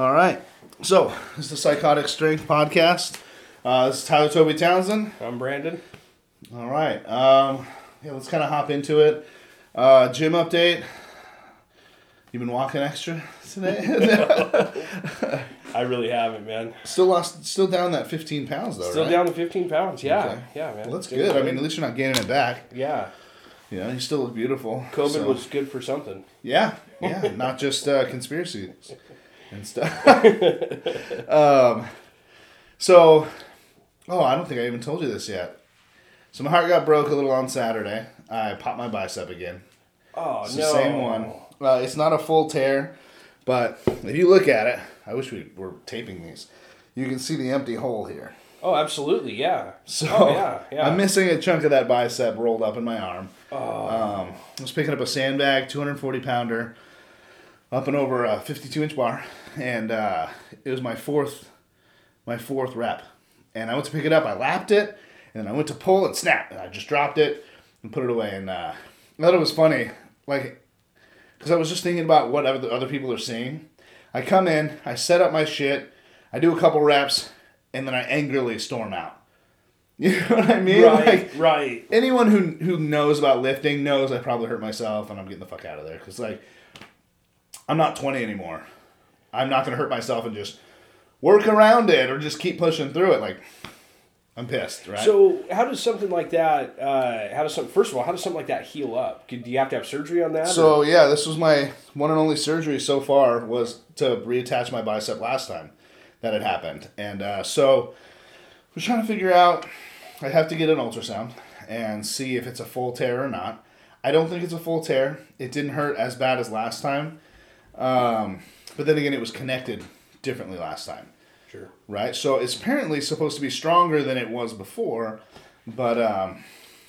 All right. So, this is the Psychotic Strength Podcast. Uh, this is Tyler Toby Townsend. I'm Brandon. All right. Um, yeah, let's kind of hop into it. Uh, gym update. You've been walking extra today? I really haven't, man. still lost, still down that 15 pounds though, Still right? down to 15 pounds. Yeah, Okay. yeah, man. Well, that's good. I mean, at least you're not gaining it back. yeah. You know, you still look beautiful. COVID So- was good for something. Yeah, yeah, not just uh, conspiracies and stuff. um, so, oh, I don't think I even told you this yet. So my heart got broke a little on Saturday. I popped my bicep again. Oh It's no. the same one. Uh, it's not a full tear, but if you look at it, I wish we were taping these. You can see the empty hole here. Oh, absolutely. Yeah. So oh, yeah, yeah. I'm missing a chunk of that bicep rolled up in my arm. Um, I was picking up a sandbag, 240 pounder, up and over a 52 inch bar, and uh, it was my fourth, my fourth rep. And I went to pick it up, I lapped it, and I went to pull and snap, and I just dropped it and put it away. And uh, I thought it was funny, like, because I was just thinking about what other other people are seeing. I come in, I set up my shit, I do a couple reps, and then I angrily storm out. You know what I mean? right, Like, right. anyone who who knows about lifting knows I probably hurt myself and I'm getting the fuck out of there because like I'm not 20 anymore. I'm not gonna hurt myself and just work around it or just keep pushing through it. Like I'm pissed, right? So, how does something like that? Uh, how does some? First of all, how does something like that heal up? Do you have to have surgery on that? So or- yeah, this was my one and only surgery so far was to reattach my bicep last time that had happened, and uh, so we're trying to figure out. I have to get an ultrasound and see if it's a full tear or not. I don't think it's a full tear. It didn't hurt as bad as last time, um, but then again, it was connected differently last time sure. right? So it's apparently supposed to be stronger than it was before, but um,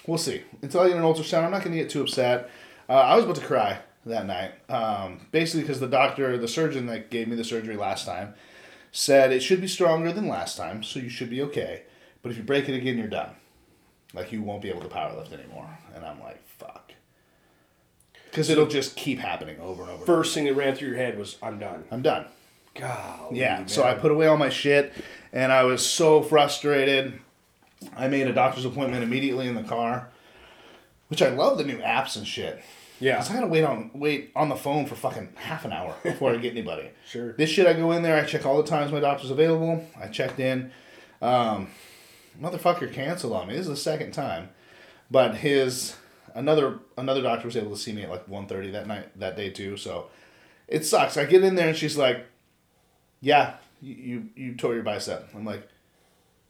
we'll see. Until I get an ultrasound, I'm not going to get too upset. Uh, I was about to cry that night, um, basically because the doctor, the surgeon that gave me the surgery last time, said it should be stronger than last time, so you should be okay. But if you break it again, you're done. Like you won't be able to powerlift anymore. And I'm like. Because it'll just keep happening over and over. First thing that ran through your head was, "I'm done." I'm done. God. Yeah, so I put away all my shit, and I was so frustrated. I made a doctor's appointment immediately in the car, which I love the new apps and shit. Yeah. 'Cause I gotta wait on wait on the phone for fucking half an hour before I get anybody. Sure. This shit, I go in there, I check all the times my doctor's available. I checked in. Um, motherfucker canceled on me. This is the second time, but his another another doctor was able to see me at like 1.30 that night that day too. So it sucks. I get in there and she's like, "Yeah, you you, you tore your bicep." I'm like,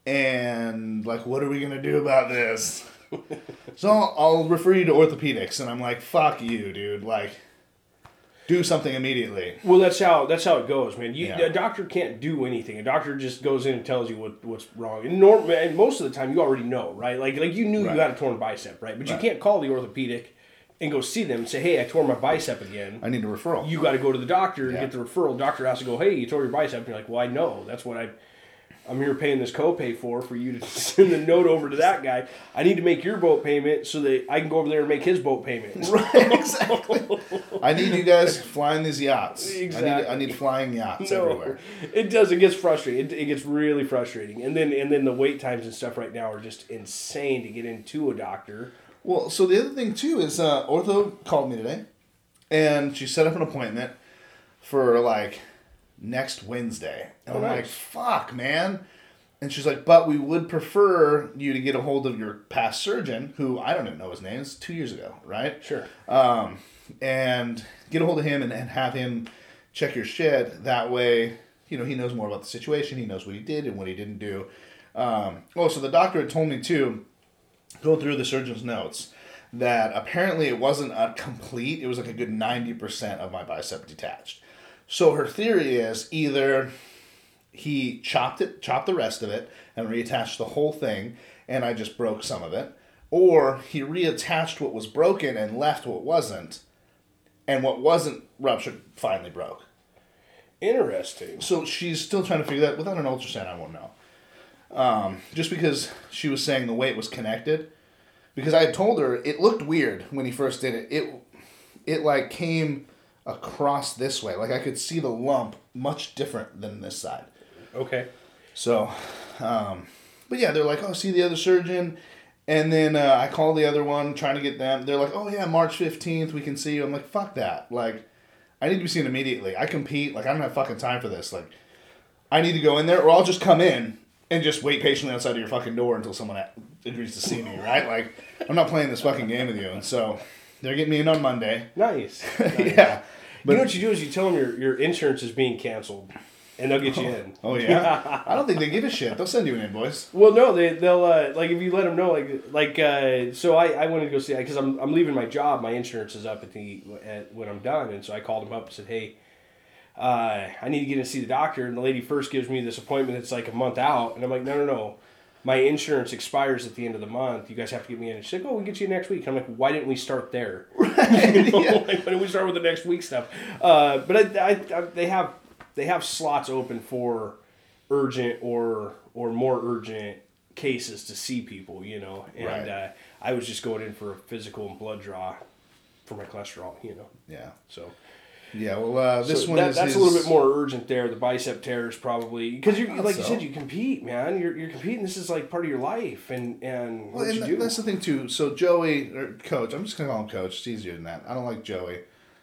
and like, what are we gonna do about this? so I'll, I'll refer you to orthopedics, and I'm like, "Fuck you, dude!" Like, do something immediately. Well, that's how that's how it goes, man. You, Yeah. A doctor can't do anything. A doctor just goes in and tells you what, what's wrong. And, norm, and most of the time, you already know, right? Like like you knew Right. you had a torn bicep, right? But you can't call the orthopedic and go see them and say, "Hey, I tore my bicep again." I need a referral. You got to go to the doctor and Yeah. get the referral. Doctor has to go, "Hey, you tore your bicep." And you're like, "Well, I know. That's what I." I'm here paying this copay for for you to send the note over to that guy. I need to make your boat payment so that I can go over there and make his boat payment. right, exactly. I need you guys flying these yachts. I need, I need flying yachts No, everywhere. it does. It gets frustrating. It, it gets really frustrating, and then and then the wait times and stuff right now are just insane to get into a doctor. Well, so the other thing too is uh, Ortho called me today, and she set up an appointment for like next Wednesday, and Oh, I'm like, "Fuck, man!" And she's like, "But we would prefer you to get a hold of your past surgeon, who I don't even know his name. It's two years ago, right? Sure. um, and get a hold of him and, and have him check your shit. That way, you know, he knows more about the situation. He knows what he did and what he didn't do. Um, oh, so the doctor had told me too, going through the surgeon's notes, that apparently it wasn't a complete, it was like a good 90% of my bicep detached. So her theory is either he chopped it, chopped the rest of it, and reattached the whole thing, and I just broke some of it, or he reattached what was broken and left what wasn't, and what wasn't ruptured finally broke. Interesting. So she's still trying to figure that. Without an ultrasound, I won't know. Um, just because she was saying the way it was connected, because I had told her it looked weird when he first did it. It, it like came across this way. Like I could see the lump much different than this side. Okay. So, um, but yeah, they're like, oh, see the other surgeon. And then uh, I call the other one trying to get them. They're like, oh, yeah, March 15th, we can see you. I'm like, fuck that. Like, I need to be seen immediately. I compete. Like, I don't have fucking time for this. Like, I need to go in there, or I'll just come in and just wait patiently outside of your fucking door until someone agrees to see me, right? Like, I'm not playing this fucking game with you. And so they're getting me in on Monday. Nice. nice. yeah. you know what you do is you tell them your, your insurance is being canceled, and they'll get you in. Oh, yeah? I don't think they give a shit. They'll send you an invoice. Well, no, they they'll uh, like if you let them know like like uh, so I, I wanted to go see because I'm I'm leaving my job. My insurance is up at the at, when I'm done, and so I called them up and said, hey. Uh, I need to get in to see the doctor, and the lady first gives me this appointment that's like a month out, and I'm like, no, no, no, my insurance expires at the end of the month. You guys have to get me in. And she's like, oh, we will get you next week. I'm like, why didn't we start there? You know, Yeah. like, why didn't we start with the next week stuff? Uh, but I, I, I, they have they have slots open for urgent or or more urgent cases to see people, you know. And Right. uh, I was just going in for a physical and blood draw for my cholesterol, you know. Yeah. So, Yeah, well, uh, this so one that, is. that's his- a little bit more urgent there. The bicep tears probably because you like you said you compete, man. You're, you're competing. This is like part of your life, and and Well, what and you th- do. that's the thing too. So Joey or Coach, I'm just gonna call him Coach. It's easier than that. I don't like Joey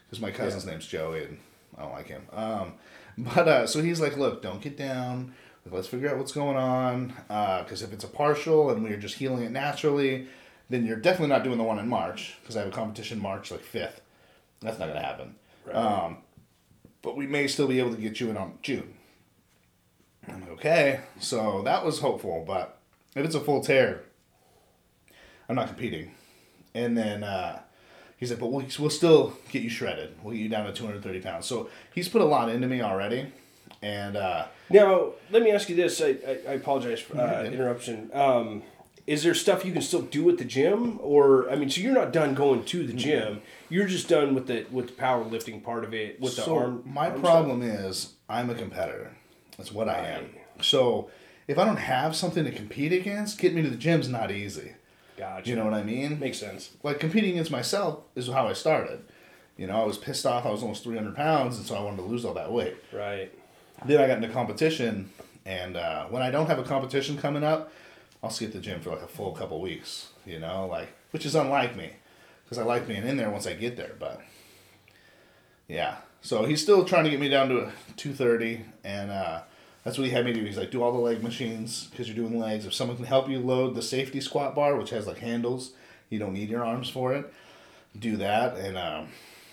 because my cousin's name's Joey, and I don't like him. Um, but uh, so he's like, look, don't get down. Let's figure out what's going on. Because if it's a partial and we're just healing it naturally, then you're definitely not doing the one in March because I have a competition March like fifth. That's not gonna happen. Right. Um, but we may still be able to get you in on June. I'm like, okay. So that was hopeful, but if it's a full tear, I'm not competing. And then uh, he said, but we'll, we'll still get you shredded. We'll get you down to 230 pounds. So he's put a lot into me already. And uh, Now, let me ask you this. I, I, I apologize for uh, interruption. Um, is there stuff you can still do at the gym, or I mean, so you're not done going to the gym. You're just done with the with the powerlifting part of it with the so arm. my arm problem is I'm a competitor. That's what I am. So if I don't have something to compete against, getting me to the gym's not easy. stuff. Gotcha. You know what I mean? makes sense. like competing against myself is how I started. You know, I was pissed off. I was almost 300 pounds, and so I wanted to lose all that weight. Right. Then I got into competition, and uh, when I don't have a competition coming up, I'll skip the gym for like a full couple weeks. You know, like which is unlike me, because I like being in there once I get there. But yeah, so he's still trying to get me down to 230, and uh, that's what he had me do. He's like, do all the leg machines because you're doing legs. If someone can help you load the safety squat bar, which has like handles, you don't need your arms for it. Do that, and um,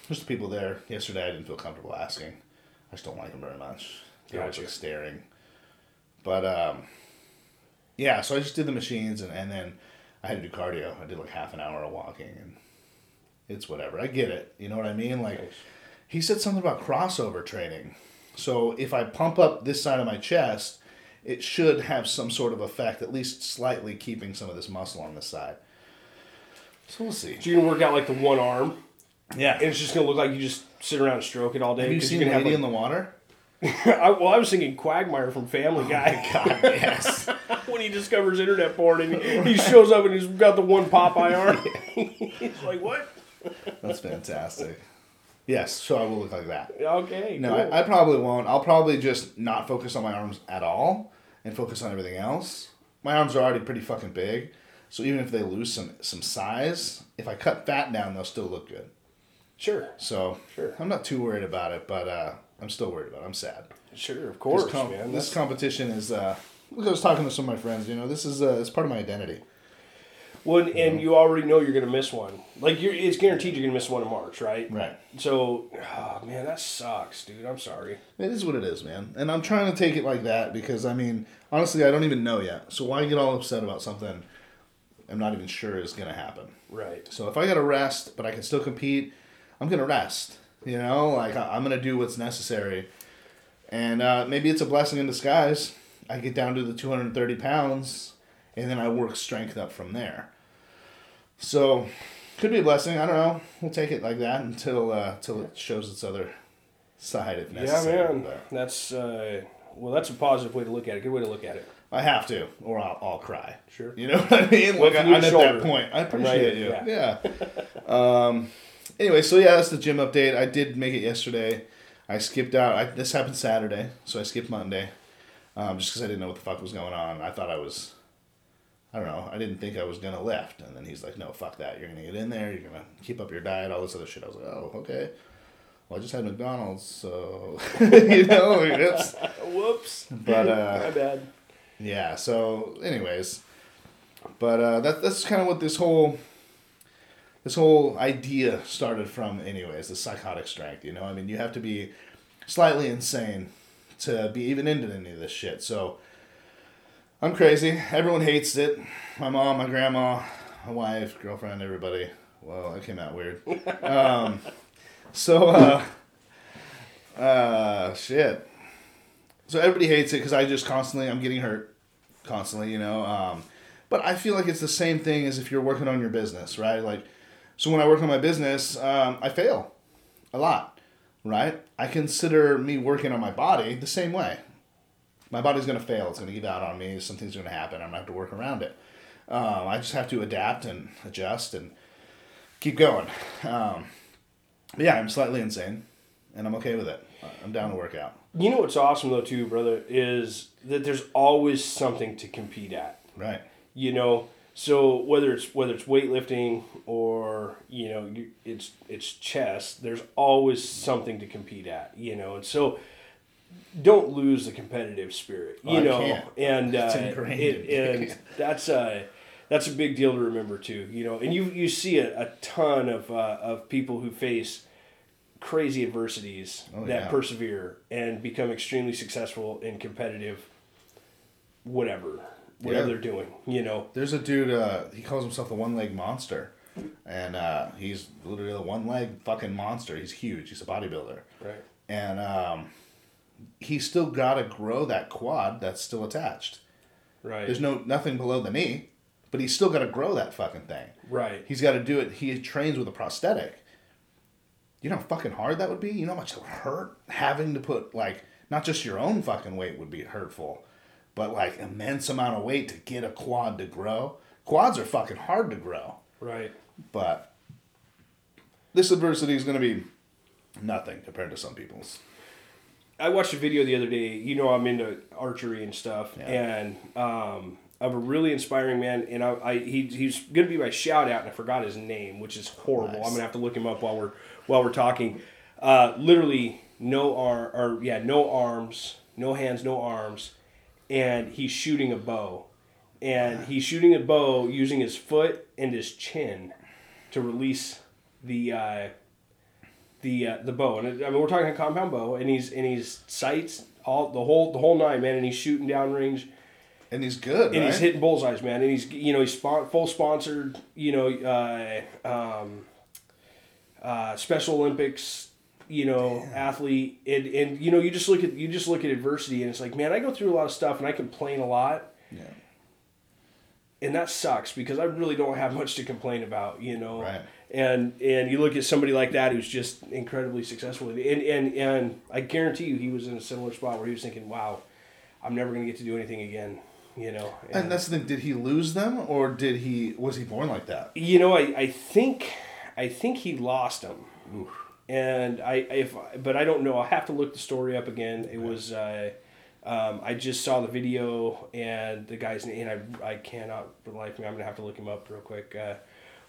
there's the people there. Yesterday, I didn't feel comfortable asking. I just don't like them very much. They're always Gotcha. like staring. But um, yeah, so I just did the machines, and, and then I had to do cardio. I did like half an hour of walking, and it's whatever. I get it. You know what I mean? Like Nice. he said something about crossover training. So if I pump up this side of my chest, it should have some sort of effect, at least slightly keeping some of this muscle on this side. So we'll see. So you're gonna work out like the one arm, Yeah. and it's just gonna look like you just sit around and stroke it all day. Have you seen Lady gonna in the Water? I, well, I was thinking Quagmire from Family Guy. God, yes. when he discovers internet porn and he, he shows up and he's got the one Popeye arm. he's like, what? That's fantastic. Yes, so I will look like that. Okay. No, cool. I, I probably won't. I'll probably just not focus on my arms at all and focus on everything else. My arms are already pretty fucking big, so even if they lose some some size, if I cut fat down, they'll still look good. sure. So Sure. I'm not too worried about it, but uh, I'm still worried about it. I'm sad. Sure, of course, this, com- man. this competition is. Uh, look, I was talking to some of my friends. You know, this is uh, it's part of my identity. well, and, and you already know you're gonna miss one. Like you're, it's guaranteed you're gonna miss one in March, right? Right. So, oh, man, that sucks, dude. I'm sorry. It is what it is, man. And I'm trying to take it like that because I mean, honestly, I don't even know yet. So why get all upset about something I'm not even sure is gonna happen? Right. So if I gotta rest, but I can still compete, I'm gonna rest. You know, like I'm gonna do what's necessary, and uh, maybe it's a blessing in disguise. I get down to the 230 pounds, and then I work strength up from there. So, could be a blessing. I don't know. We'll take it like that until uh, until it shows its other side if Yeah, man. But That's uh, well, that's a positive way to look at it. Good way to look at it. I have to, or I'll, I'll cry. Sure. You know what I mean? Well, Like I, I'm at that point. I right appreciate here, you. Yeah. um, anyway, so yeah, that's the gym update. I did make it yesterday. I skipped out. I, this happened Saturday, so I skipped Monday, um, just because I didn't know what the fuck was going on. I thought I was, I don't know. I didn't think I was gonna lift, and then he's like, "No, fuck that. You're gonna get in there. You're gonna keep up your diet. All this other shit." I was like, "Oh, okay." Well, I just had McDonald's, so you know, it's Whoops. but uh, My bad. yeah. So, anyways, but uh, that that's kind of what this whole this whole idea started from. Anyways, the psychotic strength. You know, I mean, you have to be slightly insane to be even into any of this shit. So, I'm crazy. Everyone hates it. My mom, my grandma, my wife, girlfriend, everybody. Well, that came out weird. Um, so, uh, uh, shit. So everybody hates it because I just constantly I'm getting hurt, constantly, you know. Um, but I feel like it's the same thing as if you're working on your business, right? Like, so when I work on my business, um, I fail a lot, right? I consider me working on my body the same way. My body's gonna fail. It's gonna give out on me. Something's gonna happen. I'm gonna have to work around it. Um, I just have to adapt and adjust and keep going. Um, yeah, I'm slightly insane, and I'm okay with it. I'm down to work out. You know what's awesome though too, brother, is that there's always something to compete at. Right. You know, so whether it's whether it's weightlifting or you know it's it's chess, there's always something to compete at. You know, and so don't lose the competitive spirit. You Oh, know, and uh, it, and that's a that's a big deal to remember too. You know, and you you see a, a ton of uh, of people who face crazy adversities Oh, that yeah. persevere and become extremely successful in competitive whatever whatever Yeah. they're doing. You know, There's a dude. Uh, he calls himself the one leg monster, and uh, he's literally a one leg fucking monster. He's huge. He's a bodybuilder, right? and um, he's still got to grow that quad that's still attached. Right. There's no nothing below the knee, but he's still got to grow that fucking thing. right. He's got to do it. He trains with a prosthetic. You know how fucking hard that would be. You know how much it would hurt having to put like not just your own fucking weight would be hurtful, but like immense amount of weight to get a quad to grow. Quads are fucking hard to grow, Right. but this adversity is going to be nothing compared to some people's. I watched a video the other day. You know, I'm into archery and stuff, Yeah. and um, of a really inspiring man. And I, I he, he's gonna be my shout out, and I forgot his name, which is horrible. Nice. I'm gonna have to look him up while we're while we're talking. Uh, literally, no arm or yeah, no arms, no hands, no arms, and he's shooting a bow, and he's shooting a bow using his foot and his chin to release the. Uh, the uh, the bow, and I mean we're talking a compound bow, and he's and he's sights all the whole the whole nine, man, and he's shooting downrange, And he's good, and right? he's hitting bullseyes, man, and he's you know he's spon- full sponsored, you know, uh, um, uh, Special Olympics, you know, athlete, and and you know you just look at you just look at adversity, and it's like, man, I go through a lot of stuff, and I complain a lot, yeah. and that sucks because I really don't have much to complain about, you know. Right. And and you look at somebody like that who's just incredibly successful, and and and I guarantee you he was in a similar spot where he was thinking, "Wow, I'm never gonna get to do anything again," you know. And that's the thing. Did he lose them, or did he? Was he born like that? you know, I, I think I think he lost them, and I if but I don't know. I have to look the story up again. It was. Uh, um, I just saw the video and the guy's name. And I I cannot for the life of me. I'm gonna have to look him up real quick uh,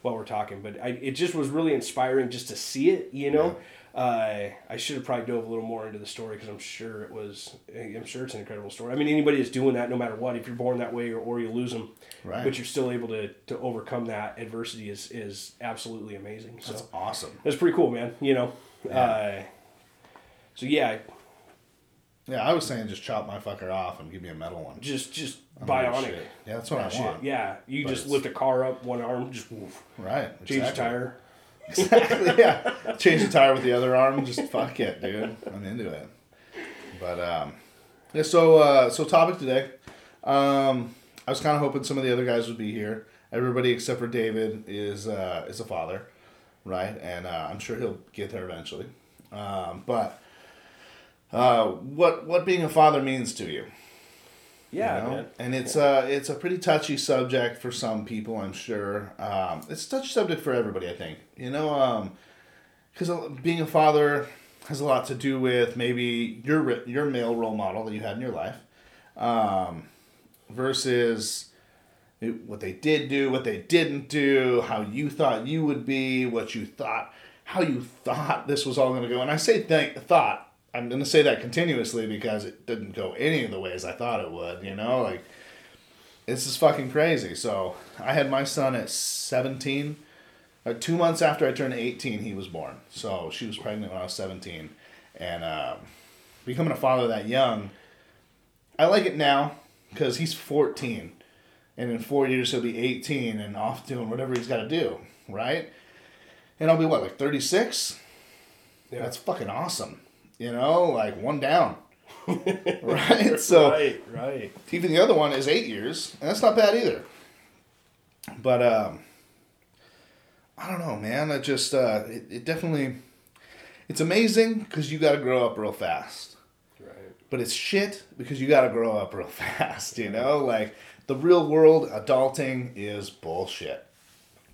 while we're talking. But I it just was really inspiring just to see it. You know, uh, I should have probably dove a little more into the story because I'm sure it was. I'm sure it's an incredible story. I mean, anybody is doing that, no matter what, if you're born that way or, or you lose them, Right. but you're still able to, to overcome that adversity is is absolutely amazing. So That's awesome. that's pretty cool, man. You know. Uh, so yeah, Yeah, I was saying just chop my fucker off and give me a metal one. just just I'm bionic. Yeah, that's what I Shit, want. Yeah, you But just lift a car up, one arm, just woof, Right. change the tire. Exactly. Yeah. Change the tire with the other arm. Just fuck it, dude. I'm into it. But um, yeah. So uh, so topic today. Um, I was kind of hoping some of the other guys would be here. Everybody except for David is uh, is a father, right? And uh, I'm sure he'll get there eventually. Um, but uh, what what being a father means to you? Yeah, you know? man. And it's a it's a pretty touchy subject for some people, I'm sure. Um, it's a touchy subject for everybody, I think. You know, um, because being a father has a lot to do with maybe your your male role model that you had in your life, um, versus what they did do, what they didn't do, how you thought you would be, what you thought, how you thought this was all going to go. And I say th- thought. I'm going to say that continuously because it didn't go any of the ways I thought it would. You know, like this is fucking crazy. So I had my son at 17. Uh, two months after I turned 18, he was born. So she was pregnant when I was 17. And um, becoming a father that young, I like it now because he's 14. And in four years, he'll be 18 and off doing whatever he's got to do, right? And I'll be what, like 36? Yeah. That's fucking awesome. You know, like one down. right? So right, right. even the other one is eight years, and that's not bad either. But um, I don't know, man. I just uh, it, it definitely it's amazing because you got to grow up real fast, Right. but it's shit because you got to grow up real fast. You know, like the real world adulting is bullshit.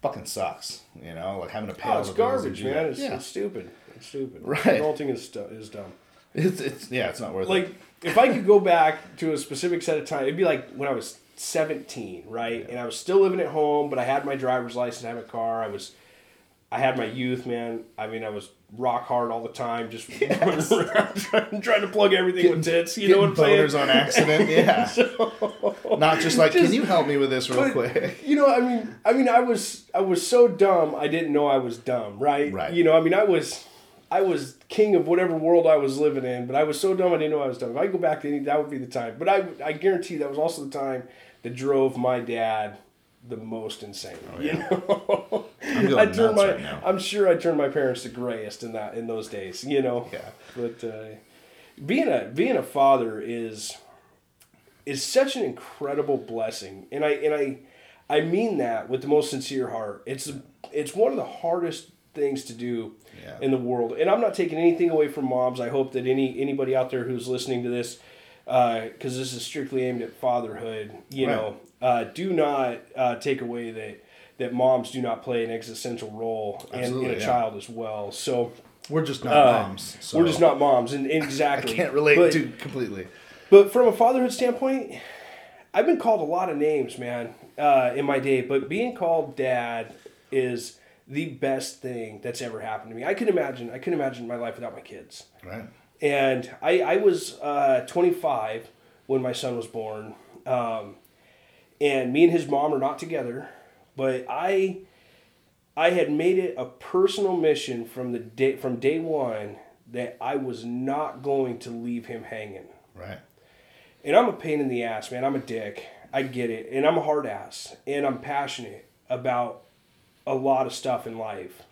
Fucking sucks. You know, like having to pay. Oh, it's garbage, man. It's, yeah, it's stupid. It's stupid. Right. Adulting is, stu- is dumb. it's, it's yeah, it's not worth Like, it. Like if I could go back to a specific set of time, it'd be like when I was 17, right? And I was still living at home, but I had my driver's license, I had a car. I was, I had my youth, man. I mean, I was rock hard all the time, just running around trying, trying to plug everything with tits. You know what I'm Getting boners saying? on accident, yeah. Not just like, Just- can you help me with this real But, quick? You know, I mean, I mean, I was, I was so dumb. I didn't know I was dumb, right? Right. You know, I mean, I was, I was king of whatever world I was living in, but I was so dumb I didn't know I was dumb. If I go back to any, that would be the time. But I, I guarantee that was also the time that drove my dad the most insane. You know, I'm I turned my, right. I'm sure I turned my parents the grayest in that in those days. You know. Yeah. But uh, being a being a father is is such an incredible blessing, and I and I I mean that with the most sincere heart. It's it's one of the hardest things to do Yeah. in the world, and I'm not taking anything away from moms. I hope that any anybody out there who's listening to this, because this is strictly aimed at fatherhood, you Right. know, uh, do not uh, take away that that moms do not play an existential role in, in a yeah. child as well. So. We're just not Uh, moms. So We're just not moms, and and I can't relate but, to completely. But from a fatherhood standpoint, I've been called a lot of names, man, uh, in my day. But being called dad is the best thing that's ever happened to me. I can imagine. I couldn't imagine my life without my kids. Right. And I, I was uh, 25 when my son was born. Um, and me and his mom are not together. But I I had made it a personal mission from the day from day one that I was not going to leave him hanging. Right. And I'm a pain in the ass, man. I'm a dick. I get it. And I'm a hard ass. And I'm passionate about a lot of stuff in life.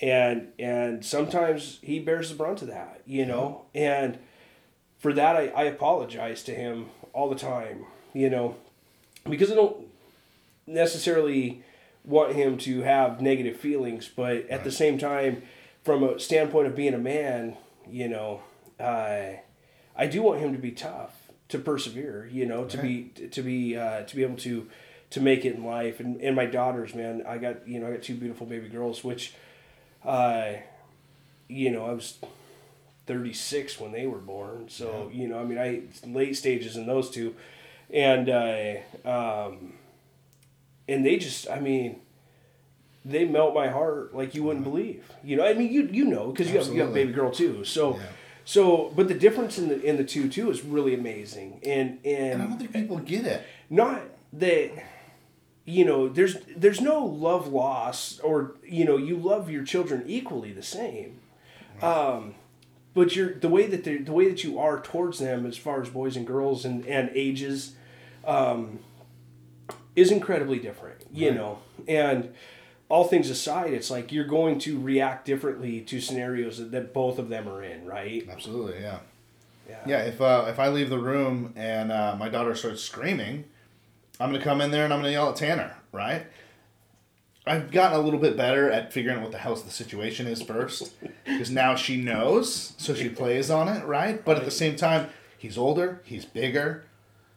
And and sometimes he bears the brunt of that, you know? And for that I, I apologize to him all the time, you know, because I don't necessarily want him to have negative feelings, but at the same time, from a standpoint of being a man, you know, uh, I do want him to be tough, to persevere, you know, to be to be uh, to be able to to make it in life. And and my daughters, man, I got you know I got two beautiful baby girls, which, uh, you know, I was. 36 when they were born so you know i mean i late stages in those two and uh, um, and they just i mean they melt my heart like you wouldn't believe you know i mean you you know because you have, you have a baby girl too so Yeah. so but the difference in the in the two too is really amazing and and And I don't think people get it. not that you know there's there's no love loss or you know you love your children equally the same. Um but you're the way that the way that you are towards them as far as boys and girls and and ages um is incredibly different you Right. know? And all things aside it's like you're going to react differently to scenarios that, that both of them are in right? Absolutely, yeah. yeah. Yeah, if uh, if I leave the room and uh, my daughter starts screaming, I'm gonna come in there and I'm gonna yell at Tanner, right? I've gotten a little bit better at figuring out what the hell the situation is first, because now she knows, so she plays on it, right? But at the same time, he's older, he's bigger,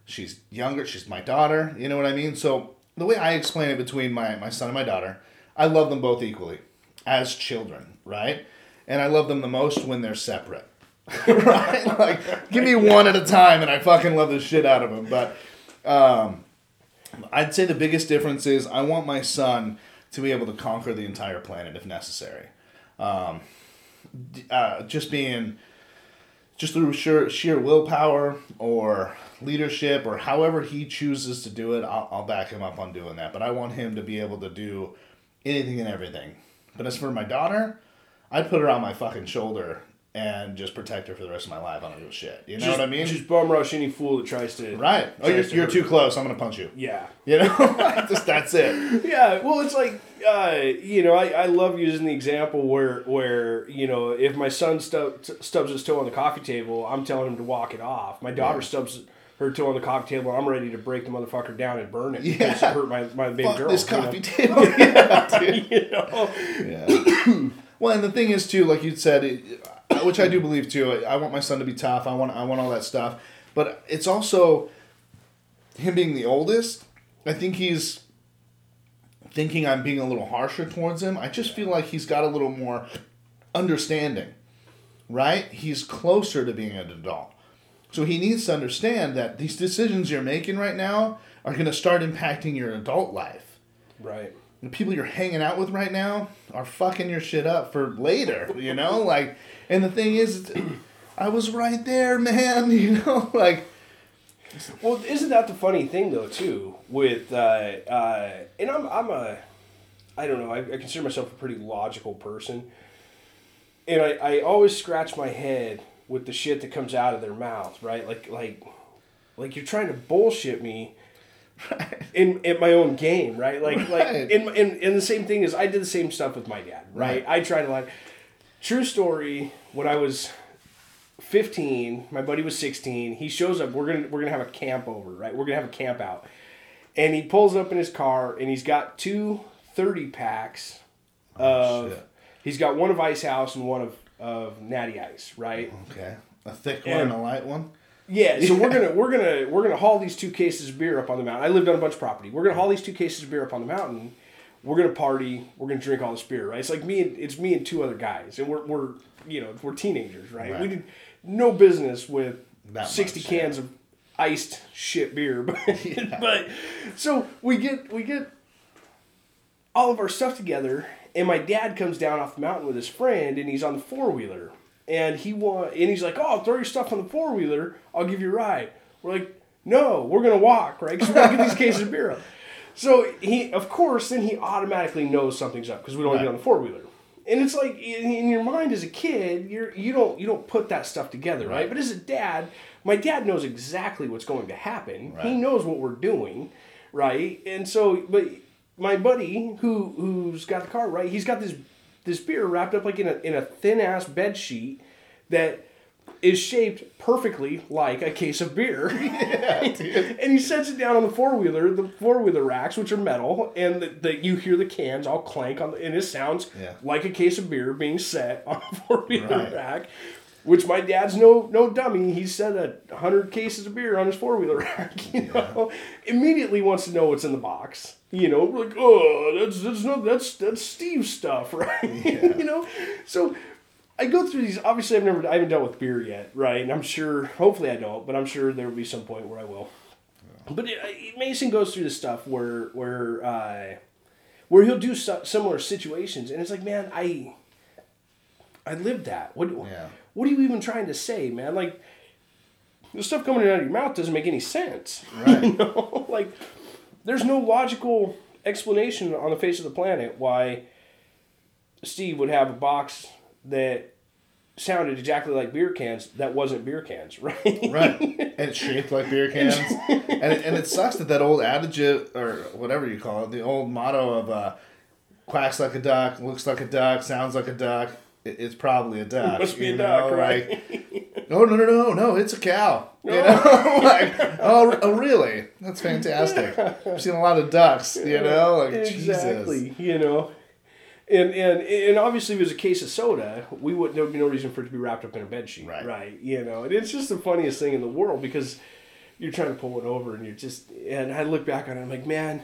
she's younger, she's my daughter. You know what I mean? So the way I explain it between my my son and my daughter, I love them both equally. as children, right? And I love them the most when they're separate. right? Like, give me one at a time, and I fucking love the shit out of them. But um, I'd say the biggest difference is I want my son to be able to conquer the entire planet if necessary. Um, uh, just being, just through sheer, sheer willpower or leadership or however he chooses to do it, I'll, I'll back him up on doing that. But I want him to be able to do anything and everything. But as for my daughter, I'd put her on my fucking shoulder and just protect her for the rest of my life. I don't give a shit. You know just, what I mean? Just bum rush any fool that tries to. right. Oh, you're, to you're too close. I'm gonna punch you. Yeah. You know, just that's it. Yeah, well, it's like uh, you know, I, I love using the example where where you know if my son stub, stubs his toe on the coffee table, I'm telling him to walk it off. My daughter Yeah. stubs her toe on the coffee table, I'm ready to break the motherfucker down and burn it Yeah. because it hurt my my big Fuck girl. this you know? coffee table. yeah, you know? Yeah. well, and the thing is too, like you said, it, which I do believe too. I want my son to be tough. I want I want all that stuff, but it's also him being the oldest. I think he's thinking I'm being a little harsher towards him. I just feel like he's got a little more understanding, right? He's closer to being an adult. So he needs to understand that these decisions you're making right now are going to start impacting your adult life Right. The people you're hanging out with right now are fucking your shit up for later, you know? Like, and the thing is, I was right there, man, you know? Like, Well, isn't that the funny thing though too? With uh, uh, and I'm I'm a I don't know. I, I consider myself a pretty logical person, and I, I always scratch my head with the shit that comes out of their mouth. Right, like like like you're trying to bullshit me. In, in my own game, right? Like like in, in in the same thing as I did the same stuff with my dad, right? Right. I tried to like true story when I was 15 my buddy was 16 he shows up we're gonna we're gonna have a camp over right we're gonna have a camp out and he pulls up in his car and he's got two 30 packs oh, of shit. he's got one of ice house and one of of natty ice right okay, a thick one And- and a light one. Yeah so we're gonna we're gonna we're gonna haul these two cases of beer up on the mountain. I lived on a bunch of property. We're gonna haul these two cases of beer up on the mountain. We're gonna party. We're gonna drink all this beer right? It's like me and it's me and two other guys and we're, we're you know we're teenagers right, we did no business with That 60 much, cans of iced shit beer but, but so we get we get all of our stuff together and my dad comes down off the mountain with his friend and he's on the four-wheeler and he want and he's like oh throw your stuff on the four-wheeler. I'll give you a ride. We're like no we're gonna walk right? Because we gotta get these cases of beer up. So he of course then he automatically knows something's up because we don't want to Right. get on the four-wheeler. And it's like in, your mind as a kid you're you don't you don't put that stuff together right, Right. but as a dad my dad knows exactly what's going to happen. He knows what we're doing right? And so but my buddy who who's got the car right? He's got this this beer wrapped up like in a in a thin ass bed sheet that is shaped perfectly like a case of beer. and he sets it down on the four wheeler, the four wheeler racks, which are metal, and the, you hear the cans all clank on, the, and it sounds Yeah. like a case of beer being set on a four wheeler Right. rack. Which my dad's no no dummy. He set a hundred cases of beer on his four wheeler rack. You know, immediately wants to know what's in the box. You know, like oh, that's that's no that's that's Steve's stuff, right? you know, so I go through these. Obviously, I've never, I haven't dealt with beer yet, right? And I'm sure, hopefully, I don't, but I'm sure there will be some point where I will. But it, it- Mason goes through this stuff where, where, uh, where he'll do so, similar situations, and it's like, man, I, I lived that. What, Yeah. what are you even trying to say, man? Like, the stuff coming out of your mouth doesn't make any sense. Right. you know, like, there's no logical explanation on the face of the planet why Steve would have a box that sounded exactly like beer cans that wasn't beer cans, right? Right, and it's shaped like beer cans, and it, and it sucks that that old adage or whatever you call it, the old motto of uh, "quacks like a duck, looks like a duck, sounds like a duck." It, it's probably a duck. Must be a duck, know, right? Like, no, oh, no, no, no, no, it's a cow. You know, like, oh, oh, really? That's fantastic. I've seen a lot of ducks. You know, like exactly. Jesus. You know, and and and obviously, if it was a case of soda, we would there would be no reason for it to be wrapped up in a bed sheet, Right. Right. You know, and it's just the funniest thing in the world because you're trying to pull it over and you're just and I look back on it, I'm like, man.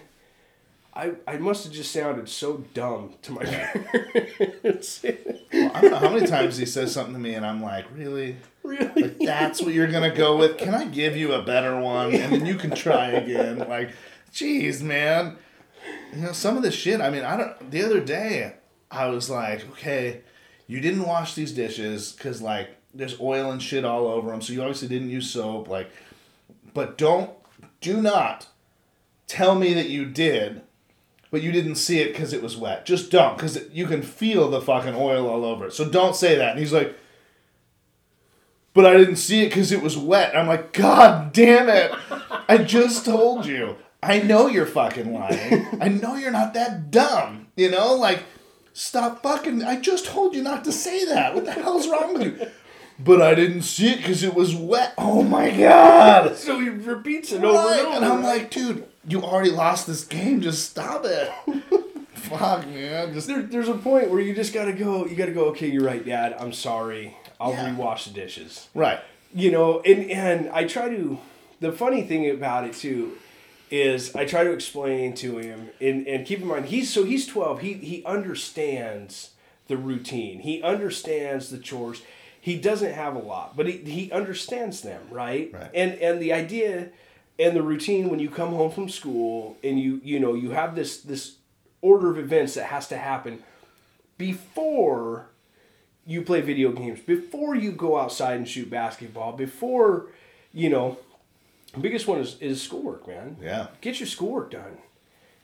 I, I must have just sounded so dumb to my parents. Well, I don't know how many times he says something to me, and I'm like, really? really? Like, that's what you're gonna go with? Can I give you a better one, and then you can try again? Like, jeez, man. You know, some of the shit. I mean, I don't. The other day, I was like, okay, you didn't wash these dishes because like there's oil and shit all over them, so you obviously didn't use soap. Like, but don't, do not tell me that you did. But you didn't see it because it was wet. Just don't, because you can feel the fucking oil all over it. So don't say that. And he's like, but I didn't see it because it was wet. I'm like, God damn it. I just told you. I know you're fucking lying. I know you're not that dumb. You know, like, stop fucking. I just told you not to say that. What the hell's wrong with you? But I didn't see it because it was wet. Oh my God. so he repeats it over Right. and over. And I'm like, dude, you already lost this game. Just stop it. Fuck, man. Just there, there's a point where you just gotta go. You gotta go. Okay, you're right, Dad. I'm sorry. I'll Yeah. rewash the dishes. right. You know, and and I try to. The funny thing about it too is I try to explain to him, and and keep in mind he's so he's 12. He he understands the routine. He understands the chores. He doesn't have a lot, but he, he understands them, right? Right. And and the idea and the routine when you come home from school and you you know you have this this order of events that has to happen before you play video games, before you go outside and shoot basketball, before you know the biggest one is, is schoolwork, man. Yeah. Get your schoolwork done.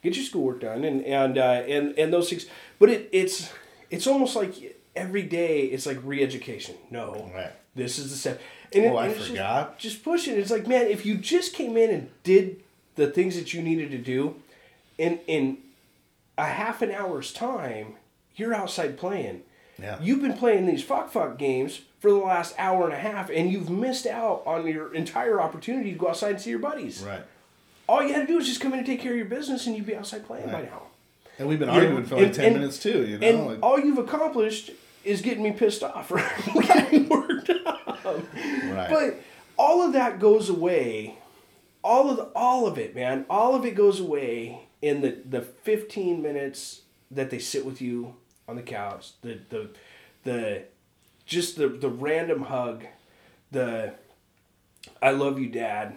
Get your schoolwork done and and uh, and and those things. But it it's it's almost like every day it's like re-education. No, Right. this is the step. And Oh, I and it's just- forgot. Just, push it. It's like man, if you just came in and did the things that you needed to do, in in a half an hour's time, you're outside playing. Yeah. You've been playing these fuck fuck games for the last hour and a half, and you've missed out on your entire opportunity to go outside and see your buddies. Right. All you had to do is just come in and take care of your business, and you'd be outside playing by now. And we've been arguing for like and- 10 and- minutes too, you know? And like, all you've accomplished is getting me pissed off, right? getting worked up. Right. But all of that goes away. All of the, all of it, man. All of it goes away in the, the 15 minutes that they sit with you on the couch. The the the just the the random hug, the I love you dad,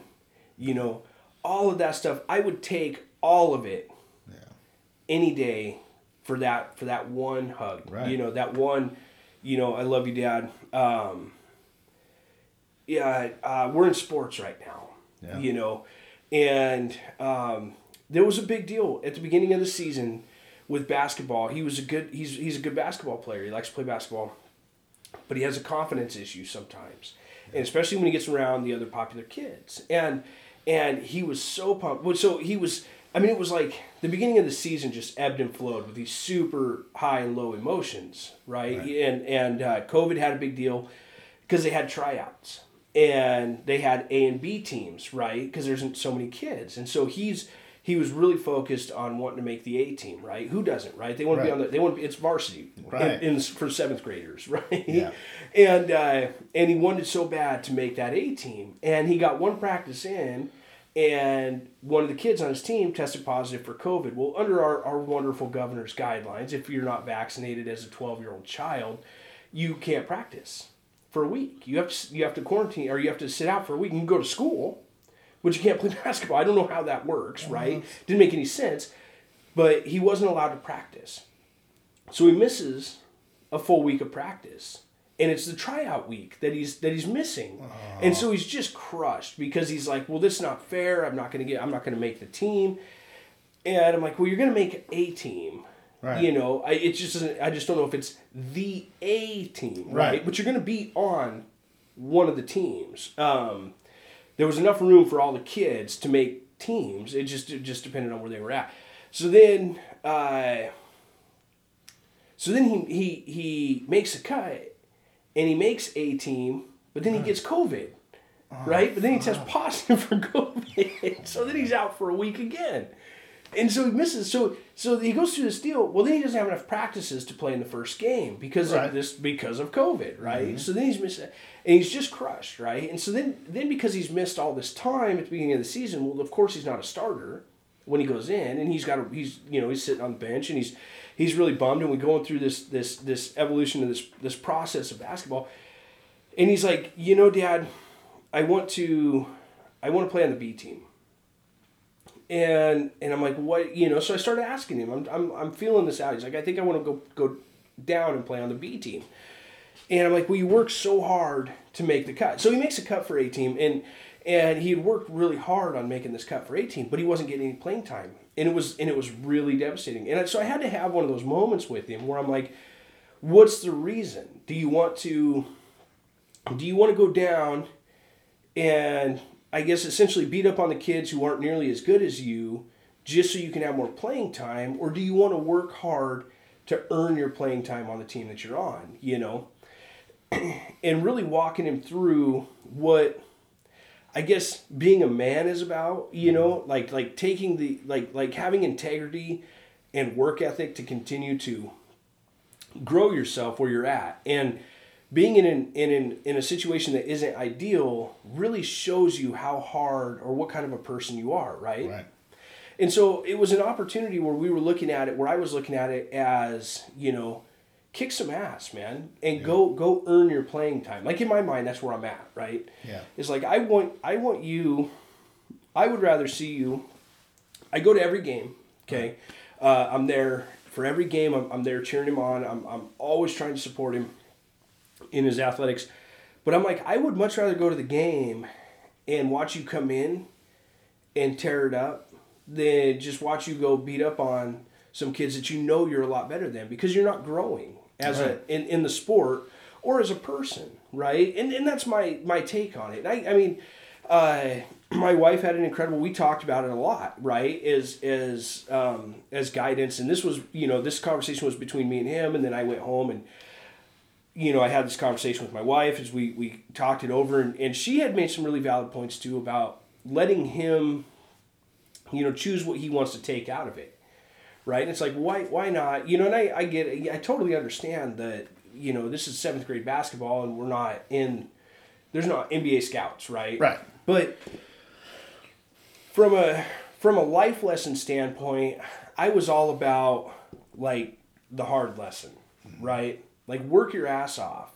you know, all of that stuff. I would take all of it yeah. any day for that for that one hug. Right. You know, that one, you know, I love you, Dad. Um, yeah, uh, we're in sports right now. Yeah. You know, and um, there was a big deal at the beginning of the season with basketball. He was a good he's he's a good basketball player. He likes to play basketball, but he has a confidence issue sometimes, and especially when he gets around the other popular kids. And and he was so pumped. So he was. I mean, it was like the beginning of the season just ebbed and flowed with these super high and low emotions, right? Right. And and uh, COVID had a big deal because they had tryouts and they had A and B teams, right? Because there's so many kids, and so he's he was really focused on wanting to make the A team, right? Who doesn't, right? They want to be on the they want to be, it's varsity, Right. In, in, for seventh graders, right? Yeah. And uh, and he wanted so bad to make that A team, and he got one practice in. And one of the kids on his team tested positive for COVID. Well, under our, our wonderful governor's guidelines, if you're not vaccinated as a 12 year old child, you can't practice for a week. You have to you have to quarantine or you have to sit out for a week. You can go to school, but you can't play basketball. I don't know how that works, right? Didn't make any sense. But he wasn't allowed to practice, so he misses a full week of practice, and it's the tryout week that he's that he's missing, uh-huh. and so he's just crushed because he's like, well, this is not fair. I'm not gonna get. I'm not gonna make the team. And I'm like, well, you're gonna make a team. Right. You know, I, it just doesn't. I just don't know if it's the A team, right? Right. But you're going to be on one of the teams. Um, there was enough room for all the kids to make teams. It just it just depended on where they were at. So then, uh, so then he he he makes a cut, and he makes a team, but then he gets COVID, right? But then he tests positive for COVID, so then he's out for a week again. And so he misses. So so he goes through this deal. Well, then he doesn't have enough practices to play in the first game because Right. of this because of COVID, right? Mm-hmm. So then he's missing, and he's just crushed, right? And so then then because he's missed all this time at the beginning of the season, well, of course he's not a starter, when he goes in, and he's got a, he's you know he's sitting on the bench and he's he's really bummed, and we're going through this this this evolution of this this process of basketball, and he's like, you know, Dad, I want to I want to play on the B team. And and I'm like, what you know? So I started asking him. I'm, I'm, I'm feeling this out. He's like, I think I want to go go down and play on the B team. And I'm like, well, you worked so hard to make the cut. So he makes a cut for A team, and and he had worked really hard on making this cut for A team, but he wasn't getting any playing time, and it was and it was really devastating. And so I had to have one of those moments with him where I'm like, what's the reason? Do you want to do you want to go down and I guess essentially beat up on the kids who aren't nearly as good as you just so you can have more playing time or do you want to work hard to earn your playing time on the team that you're on, you know? and really walking him through what I guess being a man is about, you know, mm-hmm. like like taking the like like having integrity and work ethic to continue to grow yourself where you're at. And being in an, in an, in a situation that isn't ideal really shows you how hard or what kind of a person you are, right? Right. And so it was an opportunity where we were looking at it, where I was looking at it as, you know, kick some ass, man, and Yeah. go go earn your playing time. Like in my mind, that's where I'm at, right? Yeah. It's like I want I want you. I would rather see you. I go to every game. Okay, uh, I'm there for every game. I'm, I'm there cheering him on. I'm I'm always trying to support him in his athletics. But I'm like, I would much rather go to the game and watch you come in and tear it up than just watch you go beat up on some kids that you know you're a lot better than because you're not growing as Right. a in, in the sport or as a person, right? And and that's my my take on it. I I mean, uh, my wife had an incredible. We talked about it a lot, right? As as um, as guidance, and this was you know this conversation was between me and him, and then I went home and you know, I had this conversation with my wife as we, we talked it over, and, and she had made some really valid points too about letting him, you know, choose what he wants to take out of it, right? And it's like, why why not? You know, and I, I get it. I totally understand that, you know, this is seventh grade basketball and we're not in, there's not NBA scouts, right? Right. But from a from a life lesson standpoint, I was all about like the hard lesson, right? Like work your ass off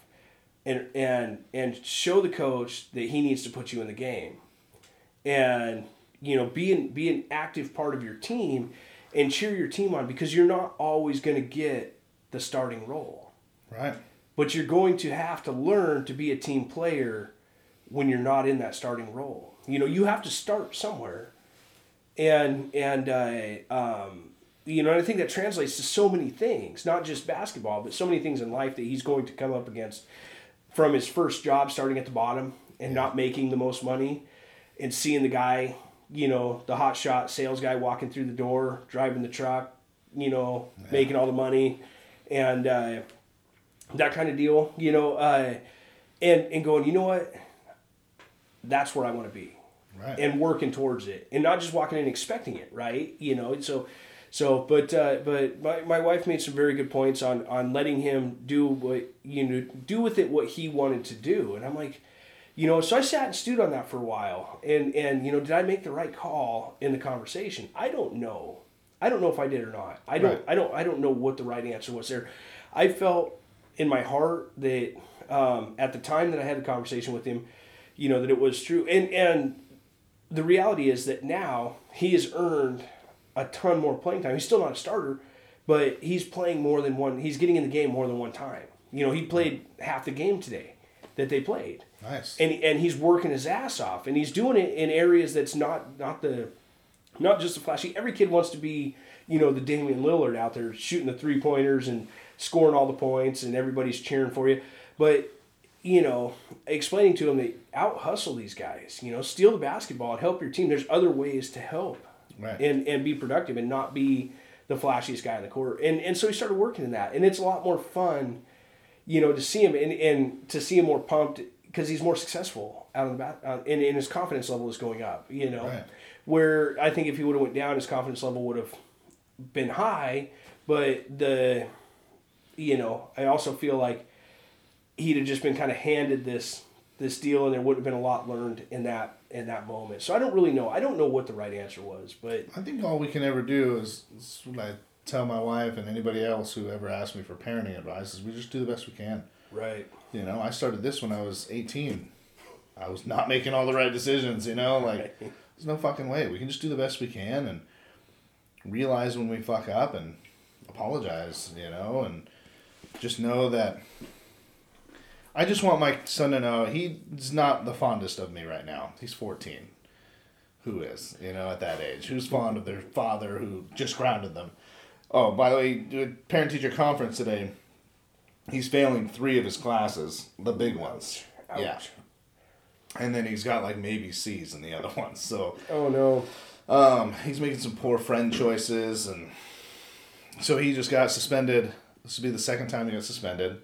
and and and show the coach that he needs to put you in the game. And you know, be an, be an active part of your team and cheer your team on because you're not always going to get the starting role Right. but you're going to have to learn to be a team player when you're not in that starting role. You know, you have to start somewhere, and and uh, um, you know, and I think that translates to so many things, not just basketball, but so many things in life that he's going to come up against from his first job, starting at the bottom and not making the most money, and seeing the guy, you know, the hot shot sales guy walking through the door, driving the truck, you know, making all the money, and. Uh, that kind of deal, you know, uh, and and going, you know what, that's where I want to be, Right. and working towards it, and not just walking in expecting it, right? You know, so, so, but uh, but my, my wife made some very good points on on letting him do what you know do with it what he wanted to do, and I'm like, you know, so I sat and stewed on that for a while, and and you know, did I make the right call in the conversation? I don't know. I don't know if I did or not. I don't. Right. I don't. I don't know what the right answer was there. I felt in my heart that um, at the time that I had the conversation with him, you know, that it was true. And and the reality is that now he has earned a ton more playing time. He's still not a starter, but he's playing more than one. He's getting in the game more than one time. You know, he played half the game today that they played Nice. and and he's working his ass off, and he's doing it in areas that's not not the not just the flashy. Every kid wants to be, you know, the Damian Lillard out there shooting the three pointers and scoring all the points, and everybody's cheering for you. But you know, explaining to them that out hustle these guys, you know, steal the basketball and help your team. There's other ways to help Right. and and be productive and not be the flashiest guy in the court. And and so he started working in that, and it's a lot more fun, you know, to see him and, and to see him more pumped because he's more successful out on the bat, uh, and, and his confidence level is going up. You know, Right. where I think if he would have went down, his confidence level would have been high. But the, you know, I also feel like he'd have just been kind of handed this this deal, and there wouldn't have been a lot learned in that in that moment. So I don't really know. I don't know what the right answer was, but I think all we can ever do is, is what I tell my wife and anybody else who ever asks me for parenting advice is we just do the best we can. right. You know, I started this when I was 18. I was not making all the right decisions, you know, like there's no fucking way. We can just do the best we can and realize when we fuck up and apologize, you know, and just know that I just want my son to know he's not the fondest of me right now. He's 14. Who is, you know, at that age? Who's fond of their father who just grounded them? Oh, by the way, parent teacher conference today. He's failing three of his classes, the big ones. Ouch. Yeah. And then he's got like maybe C's in the other ones. So Oh no. um, he's making some poor friend choices, and so he just got suspended. This will be the second time he got suspended.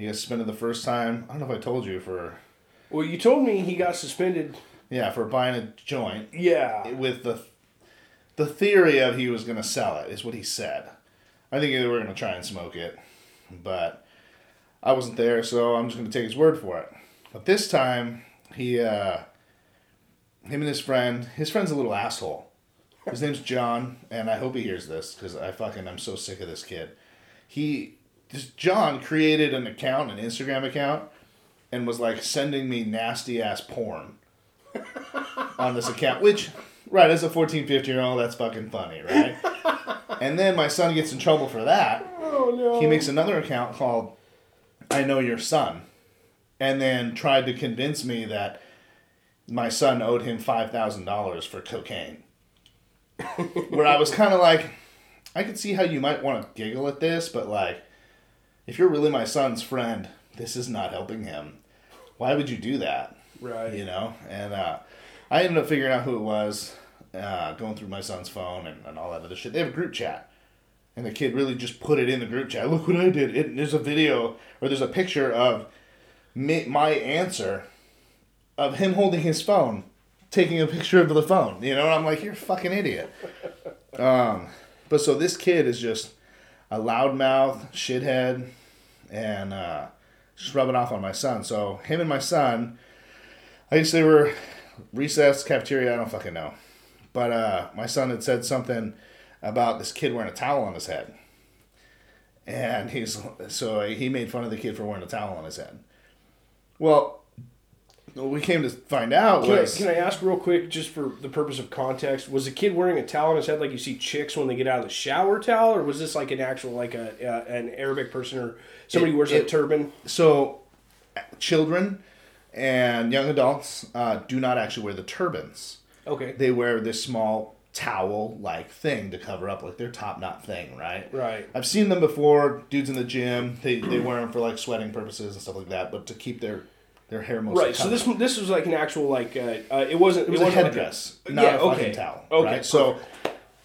He got suspended the first time. I don't know if I told you for Well, you told me he got suspended. yeah for buying a joint Yeah. with the the theory of he was going to sell it is what he said. I think they were going to try and smoke it, but I wasn't there, so I'm just going to take his word for it. But this time, he, uh, him and his friend, his friend's a little asshole. His name's John, and I hope he hears this because I fucking I'm so sick of this kid. He, this John created an account, an Instagram account, and was like sending me nasty ass porn on this account, which, right, as a 14, 15 year old, that's fucking funny, right? and then my son gets in trouble for that. Oh no. He makes another account called I Know Your Son, and then tried to convince me that my son owed him $5,000 for cocaine. Where I was kind of like, I could see how you might want to giggle at this, but like, if you're really my son's friend, this is not helping him. Why would you do that? Right. you know? And uh, i ended up figuring out who it was uh, going through my son's phone and, and all that other shit. They have a group chat. And the kid really just put it in the group chat. Look what i did. It, there's a video or there's a picture of me, my answer of him holding his phone taking a picture of the phone. You know? And i'm like you're a fucking idiot. Um, but so this kid is just a loudmouth shithead and uh, just rubbing off on my son so him and my son I guess they were recess, cafeteria, I don't fucking know. But uh, my son had said something about this kid wearing a towel on his head. And he's so he made fun of the kid for wearing a towel on his head. Well, what we came to find out Can I, can I ask real quick, just for the purpose of context, was the kid wearing a towel on his head like you see chicks when they get out of the shower towel, or was this like an actual like a uh, an Arabic person or somebody It- who wears a turban? so children and young adults uh, do not actually wear the turbans. Okay. They wear this small towel like thing to cover up like their top knot thing, right? Right. I've seen them before. Dudes in the gym, they, they wear them for like sweating purposes and stuff like that, but to keep their their hair mostly Right. So this this was like an actual like uh, uh, it wasn't it was it a wasn't headdress, like not yeah, a fucking okay. towel. Okay, right? So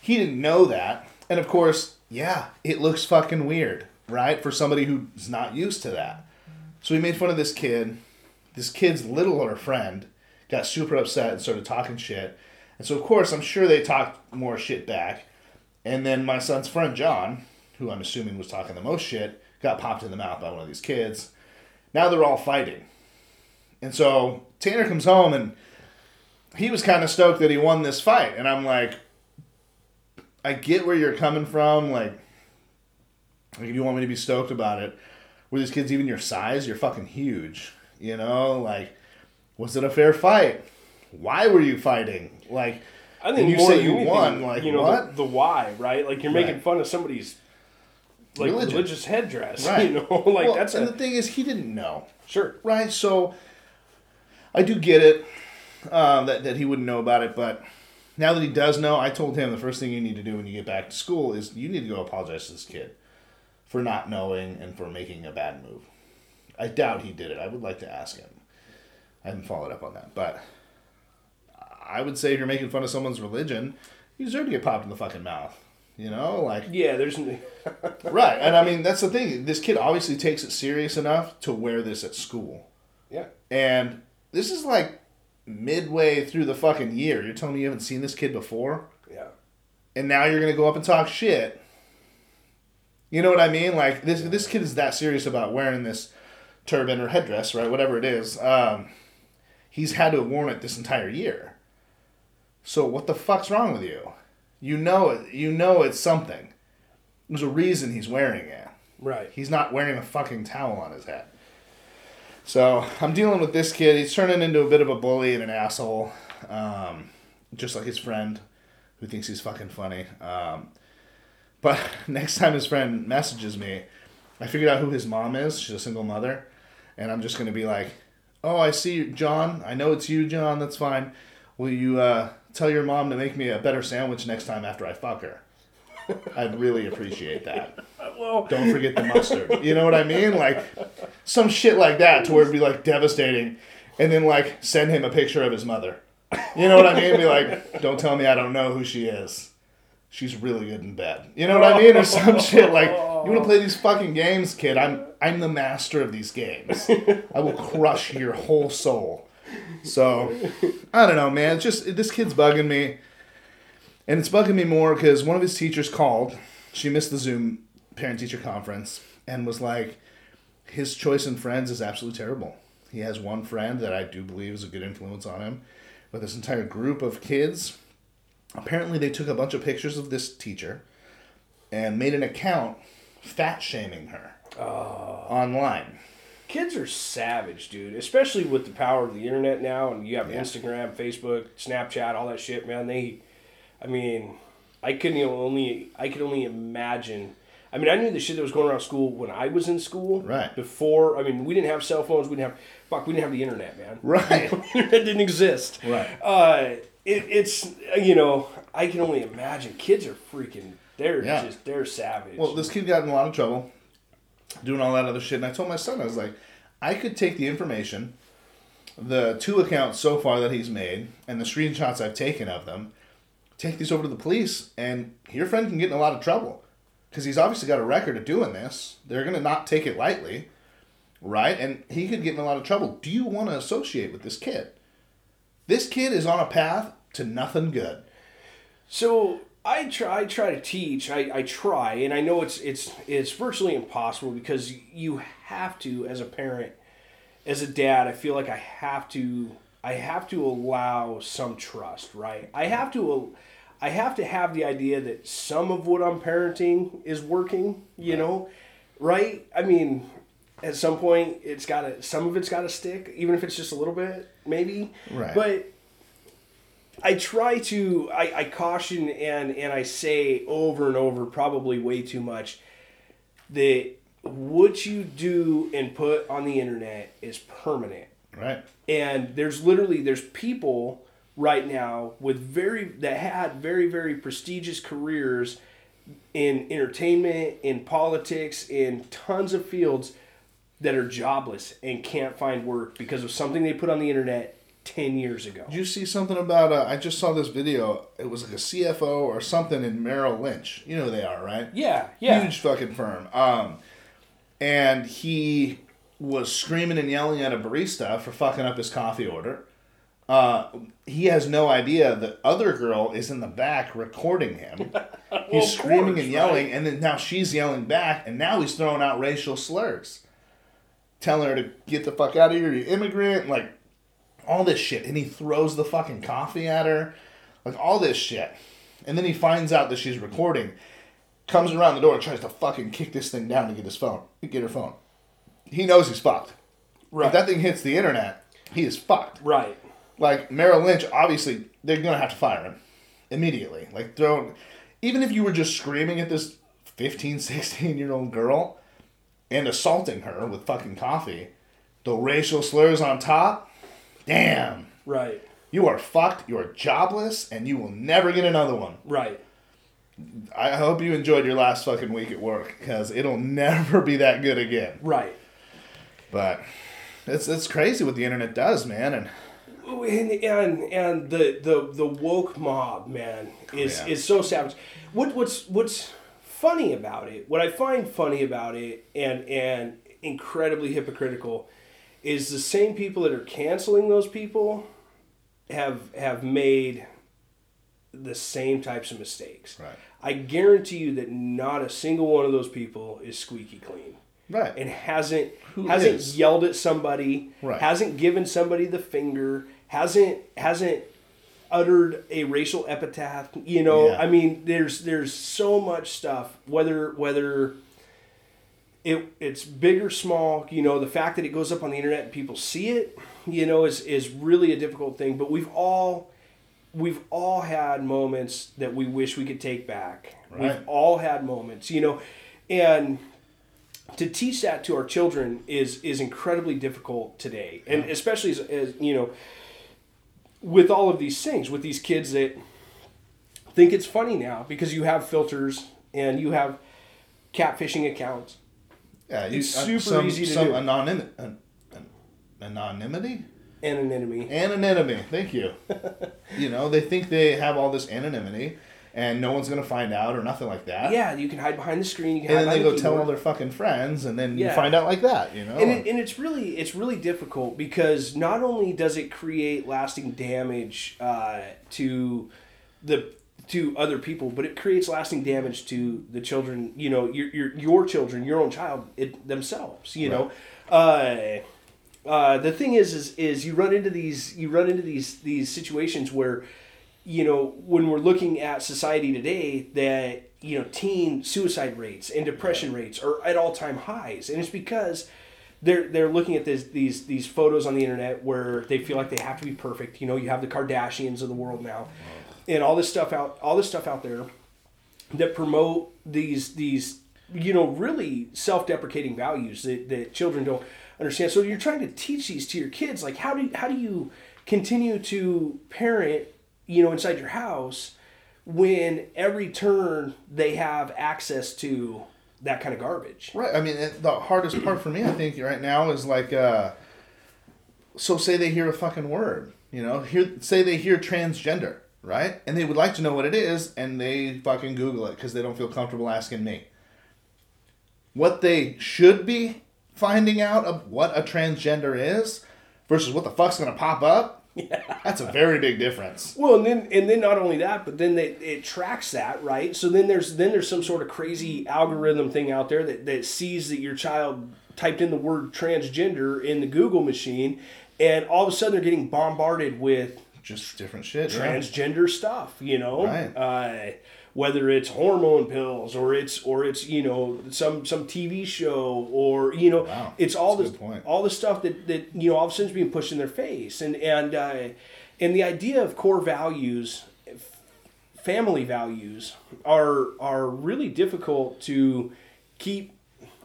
he didn't know that, and of course, yeah, it looks fucking weird, right, for somebody who's not used to that. So he made fun of this kid. This kid's littler friend got super upset and started talking shit. And so, of course, I'm sure they talked more shit back. And then my son's friend, John, who I'm assuming was talking the most shit, got popped in the mouth by one of these kids. Now they're all fighting. And so Tanner comes home and he was kind of stoked that he won this fight. And I'm like, I get where you're coming from. Like, like if you want me to be stoked about it, were these kids even your size? You're fucking huge. You know, like, was it a fair fight? Why were you fighting? Like, I think you say you anything, won. Like, you know what? The, the why, right? Like you're making fun of somebody's like Religion. religious headdress. right. You know, like Well, that's and a the thing is, he didn't know. sure. Right. So I do get it um, that that he wouldn't know about it, but now that he does know, I told him the first thing you need to do when you get back to school is you need to go apologize to this kid for not knowing and for making a bad move. I doubt he did it. I would like to ask him. I haven't followed up on that, but I would say if you're making fun of someone's religion, you deserve to get popped in the fucking mouth. You know, like Yeah, there's right. And I mean, that's the thing. This kid obviously takes it serious enough to wear this at school. yeah. And this is like midway through the fucking year. You're telling me you haven't seen this kid before? Yeah. And now you're gonna go up and talk shit. You know what I mean? Like this this kid is that serious about wearing this turban or headdress, right? Whatever it is. Um, he's had to have worn it this entire year. So what the fuck's wrong with you? You know it. You know it's something. There's a reason he's wearing it. Right. He's not wearing a fucking towel on his head. So I'm dealing with this kid. He's turning into a bit of a bully and an asshole, um, just like his friend, who thinks he's fucking funny. Um, but next time his friend messages me, I figured out who his mom is. She's a single mother, and I'm just gonna be like, "Oh, I see you, John. I know it's you, John. That's fine. Will you uh, tell your mom to make me a better sandwich next time after I fuck her?" I'd really appreciate that. Well, Don't forget the mustard. You know what I mean? Like some shit like that to where it'd be like devastating. And then like send him a picture of his mother. You know what I mean? Be like, don't tell me I don't know who she is. She's really good in bed. You know what I mean? Or some shit like you wanna play these fucking games, kid. I'm I'm the master of these games. I will crush your whole soul. So I don't know, man. It's just this kid's bugging me. And it's bugging me more because one of his teachers called. She missed the Zoom parent teacher conference and was like, his choice in friends is absolutely terrible. He has one friend that I do believe is a good influence on him, but this entire group of kids, apparently they took a bunch of pictures of this teacher and made an account fat shaming her oh. online. kids are savage, dude. Especially with the power of the internet now, and you have Yeah. Instagram, Facebook, Snapchat, all that shit, man. They, I mean, I couldn't only I could only imagine. I mean, I knew the shit that was going around school when I was in school. Right. Before, I mean, we didn't have cell phones. We didn't have fuck. We didn't have the internet, man. Right. the internet didn't exist. Right. Uh, it, it's you know I can only imagine. Kids are freaking. They're Yeah. just they're savage. Well, this kid got in a lot of trouble doing all that other shit. And I told my son, I was like, I could take the information, the two accounts so far that he's made, and the screenshots I've taken of them, take these over to the police, and your friend can get in a lot of trouble. Because he's obviously got a record of doing this. They're going to not take it lightly, right? And he could get in a lot of trouble. Do you want to associate with this kid? This kid is on a path to nothing good. So I try, I try to teach. I, I try, and I know it's it's it's virtually impossible because you have to, as a parent, as a dad. I feel like I have to. I have to allow some trust, right? I have to. I have to have the idea that some of what I'm parenting is working. You know, right? I mean, at some point, it's got to. Some of it's got to stick, even if it's just a little bit, maybe. Right. But I try to I, I caution and and I say over and over probably way too much that what you do and put on the internet is permanent. Right? And there's literally there's people right now with very that had very very prestigious careers in entertainment, in politics, in tons of fields that are jobless and can't find work because of something they put on the internet 10 years ago. Did you see something about? Uh, I just saw this video. It was like a CFO or something in Merrill Lynch. You know who they are, right? Yeah, yeah. Huge fucking firm. Um, and he was screaming and yelling at a barista for fucking up his coffee order. Uh, he has no idea the other girl is in the back recording him. He's of screaming course, and yelling, right? and then now she's yelling back, and now he's throwing out racial slurs, telling her to get the fuck out of here, you immigrant, like all this shit. And he throws the fucking coffee at her, like all this shit. And then he finds out that she's recording, comes around the door, and tries to fucking kick this thing down to get his phone, get her phone. He knows he's fucked. Right. If that thing hits the internet, he is fucked. Right. Like Merrill Lynch, obviously they're gonna have to fire him immediately. Like throw, even if you were just screaming at this 15, 16 year old girl and assaulting her with fucking coffee, the racial slurs on top, damn, Right. you are fucked. You are jobless, and you will never get another one. Right. I hope you enjoyed your last fucking week at work because it'll never be that good again. Right. But it's it's crazy what the internet does, man. And And, and and the the the woke mob man oh, is yeah. is so savage. What what's what's funny about it? What I find funny about it and and incredibly hypocritical is the same people that are canceling those people have have made the same types of mistakes. Right. I guarantee you that not a single one of those people is squeaky clean. Right. and hasn't Who hasn't is? yelled at somebody, Right. hasn't given somebody the finger, hasn't hasn't uttered a racial epitaph. You know, Yeah. I mean, there's there's so much stuff. Whether whether it it's big or small, you know, the fact that it goes up on the internet and people see it, you know, is is really a difficult thing. But we've all we've all had moments that we wish we could take back. Right. We've all had moments, you know, and to teach that to our children is is incredibly difficult today, and especially as, as you know, with all of these things, with these kids that think it's funny now because you have filters and you have catfishing accounts. Yeah, you, It's uh, super some, easy to some do. Anonymity, an, an, anonymity, Anonymity. anonymity. Thank you. you know, they think they have all this anonymity, and no one's gonna find out or nothing like that. Yeah, you can hide behind the screen. You can And then they go the tell all their fucking friends, and then you find out like that. You know. and, it, and it's really it's really difficult because not only does it create lasting damage uh, to the to other people, but it creates lasting damage to the children. You know, your your, your children, your own child, it, themselves. You know, uh, uh, the thing is, is is you run into these you run into these these situations where you know when we're looking at society today that you know teen suicide rates and depression rates are at all time highs, and it's because they're they're looking at this, these these photos on the internet where they feel like they have to be perfect. You know, you have the Kardashians of the world now, and all this stuff out all this stuff out there that promote these these you know really self-deprecating values that, that children don't understand. So you're trying to teach these to your kids like how do you, how do you continue to parent you know inside your house when every turn they have access to that kind of garbage Right. I mean, the hardest part for me, I think, right now is like, uh, so say they hear a fucking word, you know, hear say they hear transgender, right, and they would like to know what it is, and they fucking Google it because they don't feel comfortable asking me. What they should be finding out of what a transgender is versus what the fuck's gonna pop up. Yeah. That's a very big difference. Well, and then and then not only that, but then they, it tracks that, right? So then there's then there's some sort of crazy algorithm thing out there that, that sees that your child typed in the word transgender in the Google machine, and all of a sudden they're getting bombarded with Just different shit. yeah. transgender stuff, you know, Right. uh, whether it's hormone pills or it's or it's you know some some TV show or you know Wow. it's all That's this all the stuff that that you know all of a sudden is being pushed in their face and and uh, and the idea of core values family values are are really difficult to keep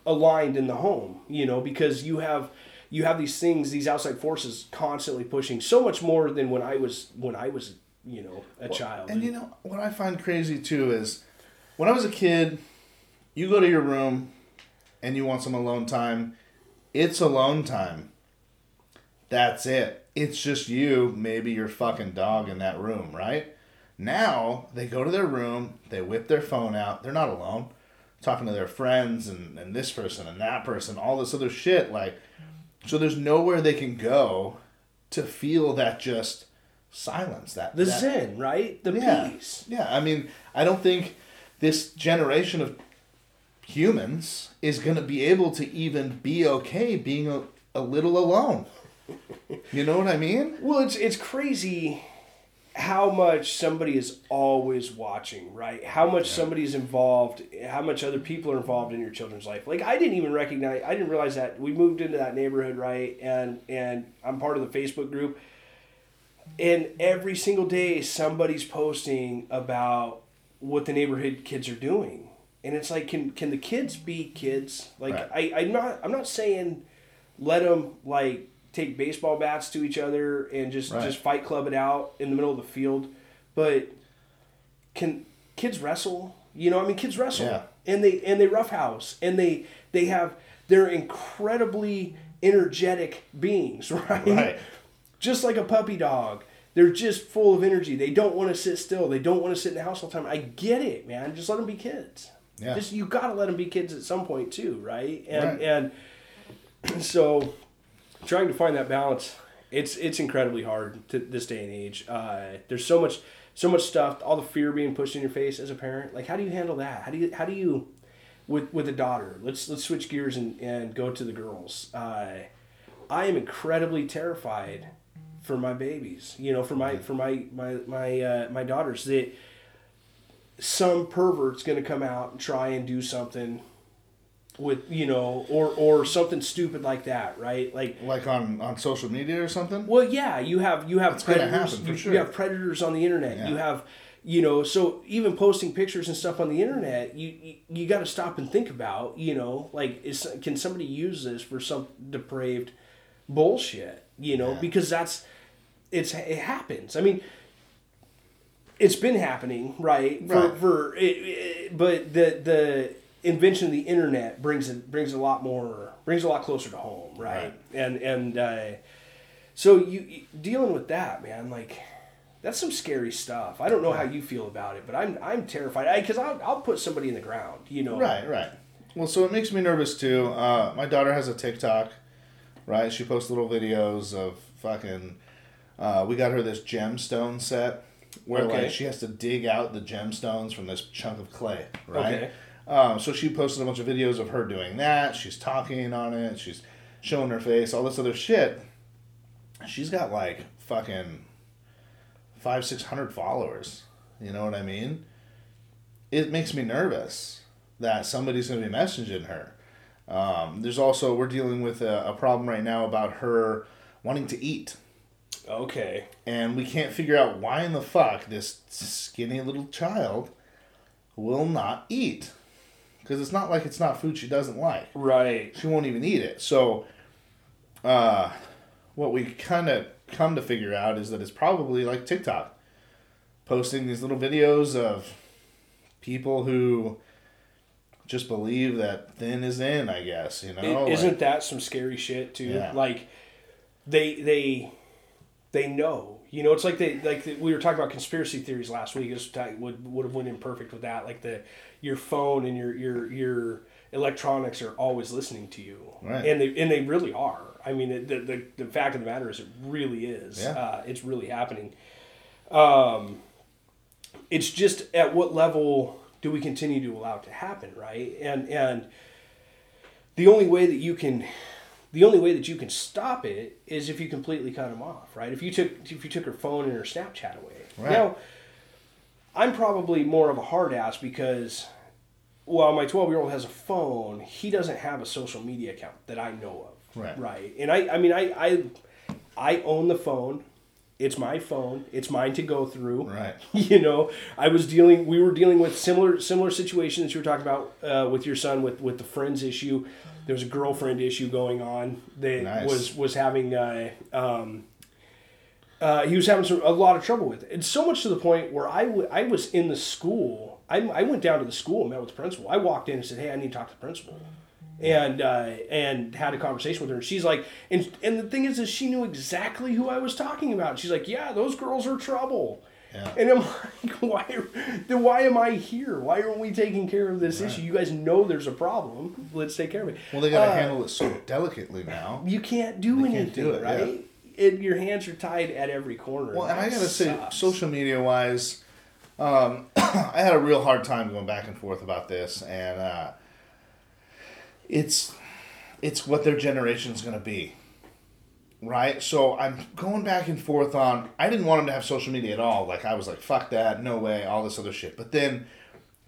aligned in the home you know because you have you have these things these outside forces constantly pushing so much more than when i was when i was you know a child And you know what I find crazy too is when I was a kid, you go to your room and you want some alone time. It's alone time. That's it. It's just you, maybe your fucking dog in that room, right? Now they go to their room, they whip their phone out. They're not alone. Talking to their friends and, and this person and that person, all this other shit. Like, so there's nowhere they can go to feel that just silence. That the that, zen right the yeah. peace Yeah, I mean, I don't think this generation of humans is going to be able to even be okay being a, a little alone. You know what I mean? well it's it's crazy how much somebody is always watching right how much somebody is involved how much other people are involved in your children's life like i didn't even recognize i didn't realize that we moved into that neighborhood right and and i'm part of the facebook group and every single day somebody's posting about what the neighborhood kids are doing and it's like can can the kids be kids like Right. I, i'm not i'm not saying let them like take baseball bats to each other and just Right. just fight club it out in the middle of the field but can kids wrestle you know i mean kids wrestle Yeah. and they and they roughhouse and they they have they're incredibly energetic beings right Right. Just like a puppy dog. They're just full of energy. They don't want to sit still. They don't want to sit in the house all the time. I get it, man. Just let them be kids. Yeah. Just you got to let them be kids at some point too, right? And Right. and so trying to find that balance, it's it's incredibly hard to this day and age. Uh, there's so much so much stuff, all the fear being pushed in your face as a parent. Like how do you handle that? How do you how do you with with a daughter. Let's let's switch gears and, and go to the girls. Uh, I am incredibly terrified for my babies. You know, for my for my my my uh, my daughters that some pervert's going to come out and try and do something with you know or or something stupid like that right like Like on, on social media or something? well yeah you have you have predators you, sure. you have predators on the internet Yeah. you have you know so even posting pictures and stuff on the internet you you, you got to stop and think about you know like is can somebody use this for some depraved bullshit you know Yeah. because that's it's it happens i mean it's been happening right for, Right. for it, it- but the the invention of the internet brings it brings a lot more brings a lot closer to home right, Right. and and uh, so you, you dealing with that man like that's some scary stuff i don't know how you feel about it but i'm i'm terrified because I'll, I'll put somebody in the ground you know Right, right. Well, so it makes me nervous too. Uh, my daughter has a TikTok, right? She posts little videos of fucking. Uh, we got her this gemstone set where Okay. like she has to dig out the gemstones from this chunk of clay, right? Okay. Um, so she posted a bunch of videos of her doing that. She's talking on it. She's showing her face, all this other shit. She's got like fucking five, six hundred followers. You know what I mean? It makes me nervous that somebody's going to be messaging her. Um, there's also we're dealing with a, a problem right now about her wanting to eat, okay and we can't figure out why in the fuck this skinny little child will not eat. Because it's not like it's not food she doesn't like right she won't even eat it. So, uh, what we kind of come to figure out is that it's probably like TikTok, posting these little videos of people who just believe that thin is in. I guess you know. It- like- isn't that some scary shit too? Yeah. Like they they they know. You know, it's like they like the, we were talking about conspiracy theories last week. This would would have went in perfect with that. Like the your phone and your your your electronics are always listening to you, Right. and they and they really are. I mean, the the, the fact of the matter is, it really is. Yeah. Uh, it's really happening. Um, it's just at what level do we continue to allow it to happen, right? And and the only way that you can the only way that you can stop it is if you completely cut them off, right? If you took if you took her phone and her Snapchat away. Right. Now, I'm probably more of a hard ass because while my 12 year old has a phone, he doesn't have a social media account that I know of. Right. Right. And I I mean I I I own the phone. It's my phone. It's mine to go through. Right. You know, I was dealing. We were dealing with similar similar situations you were talking about uh, with your son with with the friends issue. There was a girlfriend issue going on that Nice. was was having. Uh, um, uh, he was having some, a lot of trouble with it. And so much to the point where I, w- I was in the school. I, I went down to the school and met with the principal. I walked in and said, "Hey, I need to talk to the principal," and uh, and had a conversation with her. And she's like, and and the thing is, is she knew exactly who I was talking about. She's like, "Yeah, those girls are trouble." Yeah. And I'm like, why? Then why am I here? Why aren't we taking care of this issue? You guys know there's a problem. Let's take care of it. Well, they got to Uh, handle it so delicately now. You can't do They anything, can't do it, yeah. right? It, your hands are tied at every corner. Well, and I gotta say, social media wise, um, I had a real hard time going back and forth about this, and uh, it's it's what their generation's gonna be, right? So I'm going back and forth on. I didn't want them to have social media at all. Like I was like, fuck that, no way, all this other shit. But then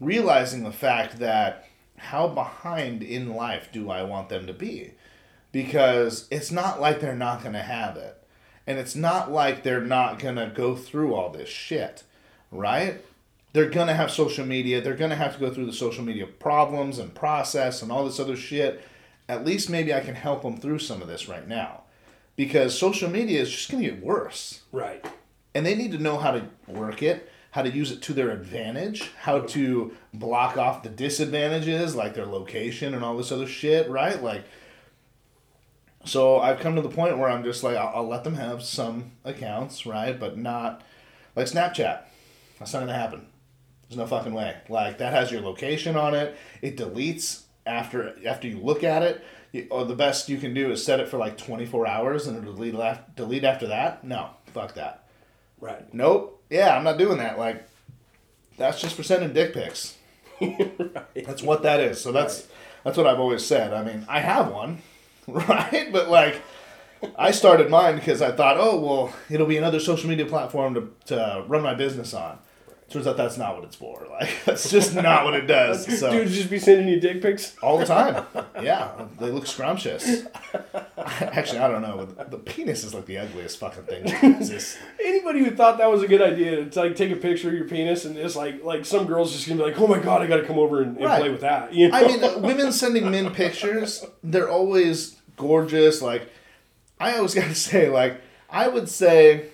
realizing the fact that how behind in life do I want them to be? Because it's not like they're not gonna have it. And it's not like they're not going to go through all this shit, right? They're going to have social media. They're going to have to go through the social media problems and process and all this other shit. At least maybe I can help them through some of this right now. Because social media is just going to get worse. right. And they need to know how to work it, how to use it to their advantage, how to block off the disadvantages, like their location and all this other shit, right? Like, so I've come to the point where I'm just like, I'll, I'll let them have some accounts, right? But not like Snapchat. That's not gonna happen. There's no fucking way. Like that has your location on it. It deletes after after you look at it. You, or the best you can do is set it for like 24 hours and it'll delete af- delete after that. No, fuck that. Right. Nope. Yeah, I'm not doing that. Like that's just for sending dick pics. right. That's what that is. So that's that's what I've always said. I mean, I have one, right? But like, I started mine because I thought, oh well, it'll be another social media platform to to run my business on. Turns out that's not what it's for. Like, that's just not what it does. So Dudes just be sending you dick pics. all the time, yeah, they look scrumptious. Actually, I don't know. The, penis is like the ugliest fucking thing. exists. Anybody who thought that was a good idea to like take a picture of your penis and it's like like some girls just gonna be like, oh my god, I gotta come over and, and Right. play with that. You know? I mean, uh, women sending men pictures, they're always gorgeous. Like, I always got to say, like, I would say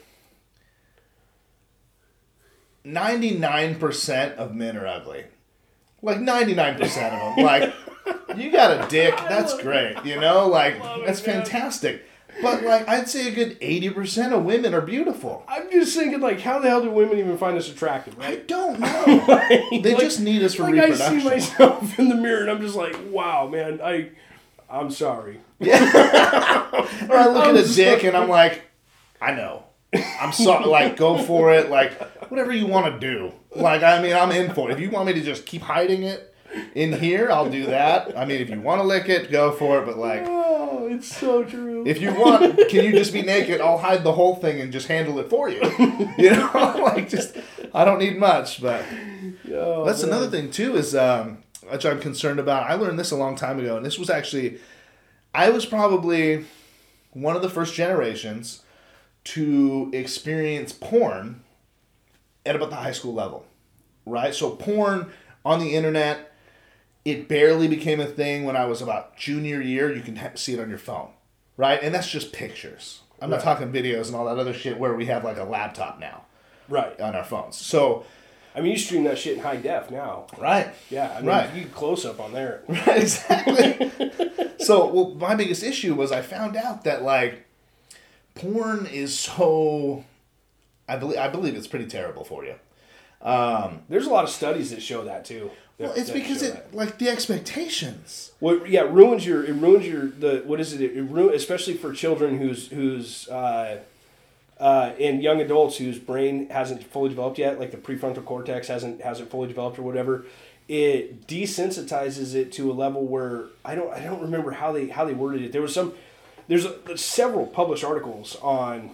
99% of men are ugly. Like, 99% of them. Like, you got a dick, that's great, you know? Like, that's fantastic. But, like, I'd say a good 80% of women are beautiful. I'm just thinking like, how the hell do women even find us attractive? I don't know. They Like- just need us for like I see myself in the mirror and I'm just like, wow, man, I, I'm sorry. Yeah. Or I look I'm at a so- dick and I'm like, I know. I'm sorry. Like, go for it. Like, whatever you want to do. Like, I mean, I'm in for it. If you want me to just keep hiding it in here, I'll do that. I mean, if you want to lick it, go for it. But like, Oh, it's so true. if you want, can you just be naked? I'll hide the whole thing and just handle it for you. You know, like just I don't need much. But that's man. another thing too is um, which I'm concerned about. I learned this a long time ago, and this was actually I was probably one of the first generations to experience porn at about the high school level, right? So porn on the internet, it barely became a thing when I was about junior year. You can ha- see it on your phone, right? And that's just pictures. I'm not Right. talking videos and all that other shit where we have like a laptop now Right. on our phones. So, I mean, you stream that shit in high def now. right. Yeah. I mean, Right. you close up on there. Right, exactly. so, well, my biggest issue was I found out that like porn is so. I believe I believe it's pretty terrible for you. There's a lot of studies that show that too. Well, it's because it that. like the expectations. Well, yeah, it ruins your it ruins your the what is it? It ru- especially for children whose whose uh, uh, and young adults whose brain hasn't fully developed yet, like the prefrontal cortex hasn't hasn't fully developed or whatever. It desensitizes it to a level where I don't I don't remember how they how they worded it. There was some there's, a, there's several published articles on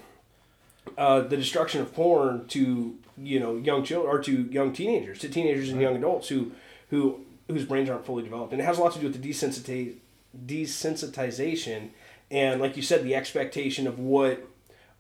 uh, the destruction of porn to you know young children or to young teenagers, to teenagers and young adults who who whose brains aren't fully developed, and it has a lot to do with the desensitize, desensitization and, like you said, the expectation of what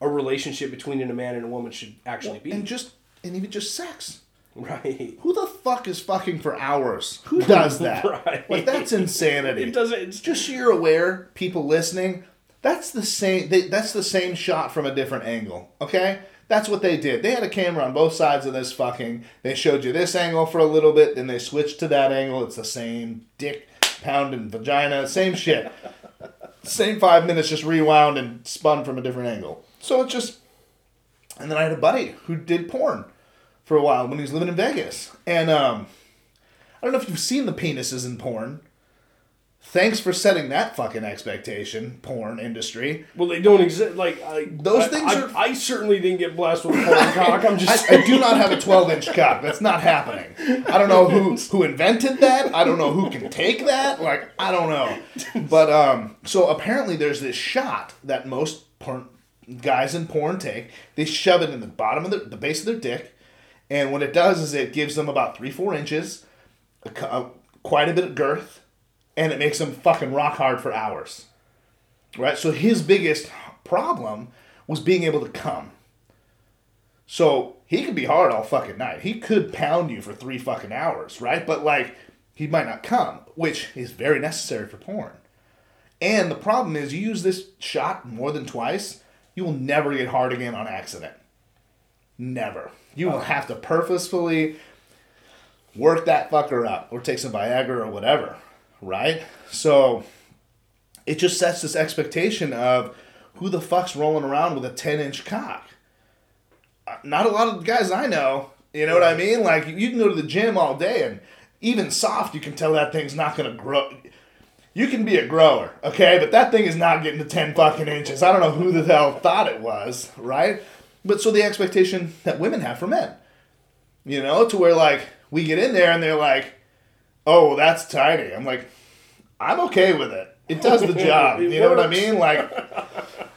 a relationship between a man and a woman should actually be. And just and even just sex. right. Who the fuck is fucking for hours? Who does that? Right. Like that's insanity. It doesn't. It's just so you're aware, people listening, that's the same. They, that's the same shot from a different angle. Okay, that's what they did. They had a camera on both sides of this fucking. They showed you this angle for a little bit, then they switched to that angle. It's the same dick pounding vagina, same shit. same five minutes, just rewound and spun from a different angle. So it's just. And then I had a buddy who did porn for a while when he was living in Vegas, and um, I don't know if you've seen the penises in porn. Thanks for setting that fucking expectation, porn industry. well, they don't exist. Like I, Those I- things I, are- I certainly didn't get blessed with porn cock. I'm just. I, I do not have a 12 inch cock. That's not happening. I don't know who who invented that. I don't know who can take that. Like I don't know. But um, so apparently there's this shot that most porn guys in porn take. They shove it in the bottom of the, the base of their dick, and what it does is it gives them about three four inches, a, uh, quite a bit of girth, and it makes them fucking rock hard for hours. Right. So his biggest problem was being able to come. So he could be hard all fucking night. He could pound you for three fucking hours, right? But like, he might not come, which is very necessary for porn. And the problem is, you use this shot more than twice, you will never get hard again on accident. Never. You will have to purposefully work that fucker up or take some Viagra or whatever, right? So it just sets this expectation of who the fuck's rolling around with a 10 inch cock uh, not a lot of guys I know. You know what I mean? Like you can go to the gym all day and even soft, you can tell that thing's not gonna grow. You can be a grower, okay, but that thing is not getting to ten fucking inches. I don't know who the hell thought it was, right? But so the expectation that women have for men, you know, to where like we get in there and they're like, oh, that's tiny. I'm like, I'm okay with it. It does the job. You know what I mean? Like,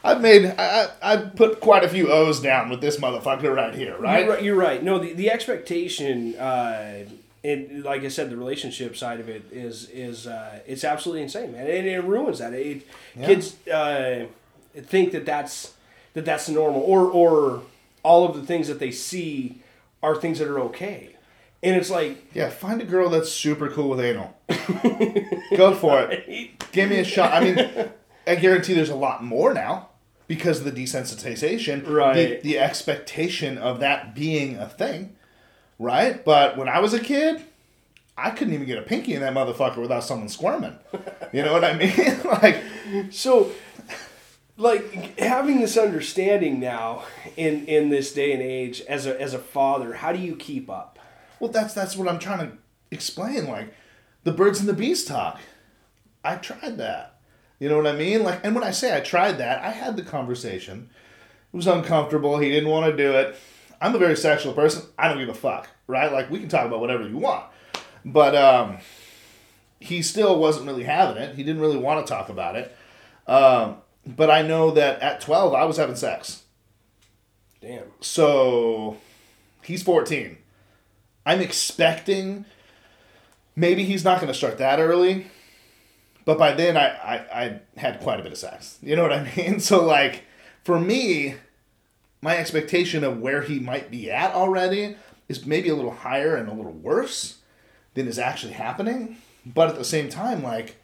I've made, I, I, I've put quite a few O's down with this motherfucker right here, right? You're right. You're right. No, the, the expectation, uh, and like I said, the relationship side of it is is uh, it's absolutely insane, man, and it ruins that. It, Kids uh, think that that's that that's normal, or or all of the things that they see are things that are okay, and it's like Yeah, find a girl that's super cool with anal. Go for it. Give me a shot. I mean, I guarantee there's a lot more now because of the desensitization, Right. The, the expectation of that being a thing, right? But when I was a kid, I couldn't even get a pinky in that motherfucker without someone squirming. You know what I mean? like, So, like having this understanding now in in this day and age as a as a father, how do you keep up? Well, that's that's what I'm trying to explain. Like, the birds and the bees talk. I tried that. You know what I mean? Like, and when I say I tried that, I had the conversation. It was uncomfortable. He didn't want to do it. I'm a very sexual person. I don't give a fuck, right? Like, we can talk about whatever you want. But um, he still wasn't really having it. He didn't really want to talk about it. Um, but I know that at 12, I was having sex. Damn. So he's 14. I'm expecting maybe he's not going to start that early, but by then I, I, I had quite a bit of sex. You know what I mean? So, like, for me, my expectation of where he might be at already is maybe a little higher and a little worse than is actually happening. But at the same time, like,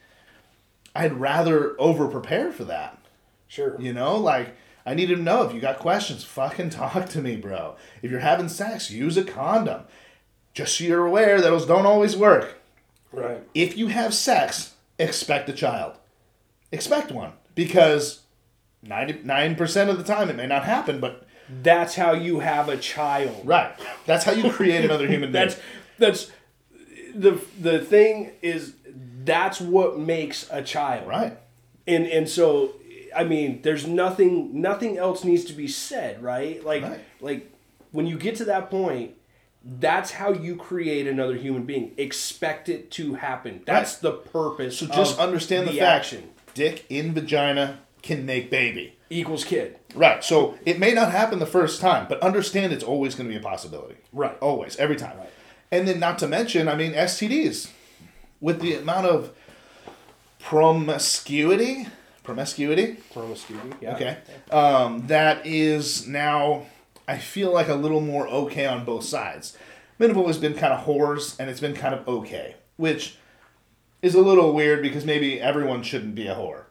I'd rather over prepare for that. Sure. You know, like I need to know if you got questions, fucking talk to me, bro. If you're having sex, use a condom. Just so you're aware, those don't always work. Right. If you have sex, expect a child. Expect one. Because 99% of the time it may not happen, but That's how you have a child. right. That's how you create another human being. That's that's the the thing is that's what makes a child. right. And and so I mean there's nothing nothing else needs to be said, right? Like Right. like when you get to that point that's how you create another human being. Expect it to happen. That's the purpose. So just understand the, the fact action dick in vagina can make baby. equals kid. Right. So it may not happen the first time, but understand it's always going to be a possibility. Right. Always, every time. Right. And then, not to mention, I mean, STDs. With the amount of promiscuity, promiscuity, Promiscuity. Yeah. okay, um, that is now, I feel like a little more okay on both sides. Men have always been kind of whores, and it's been kind of okay, which is a little weird because maybe everyone shouldn't be a whore.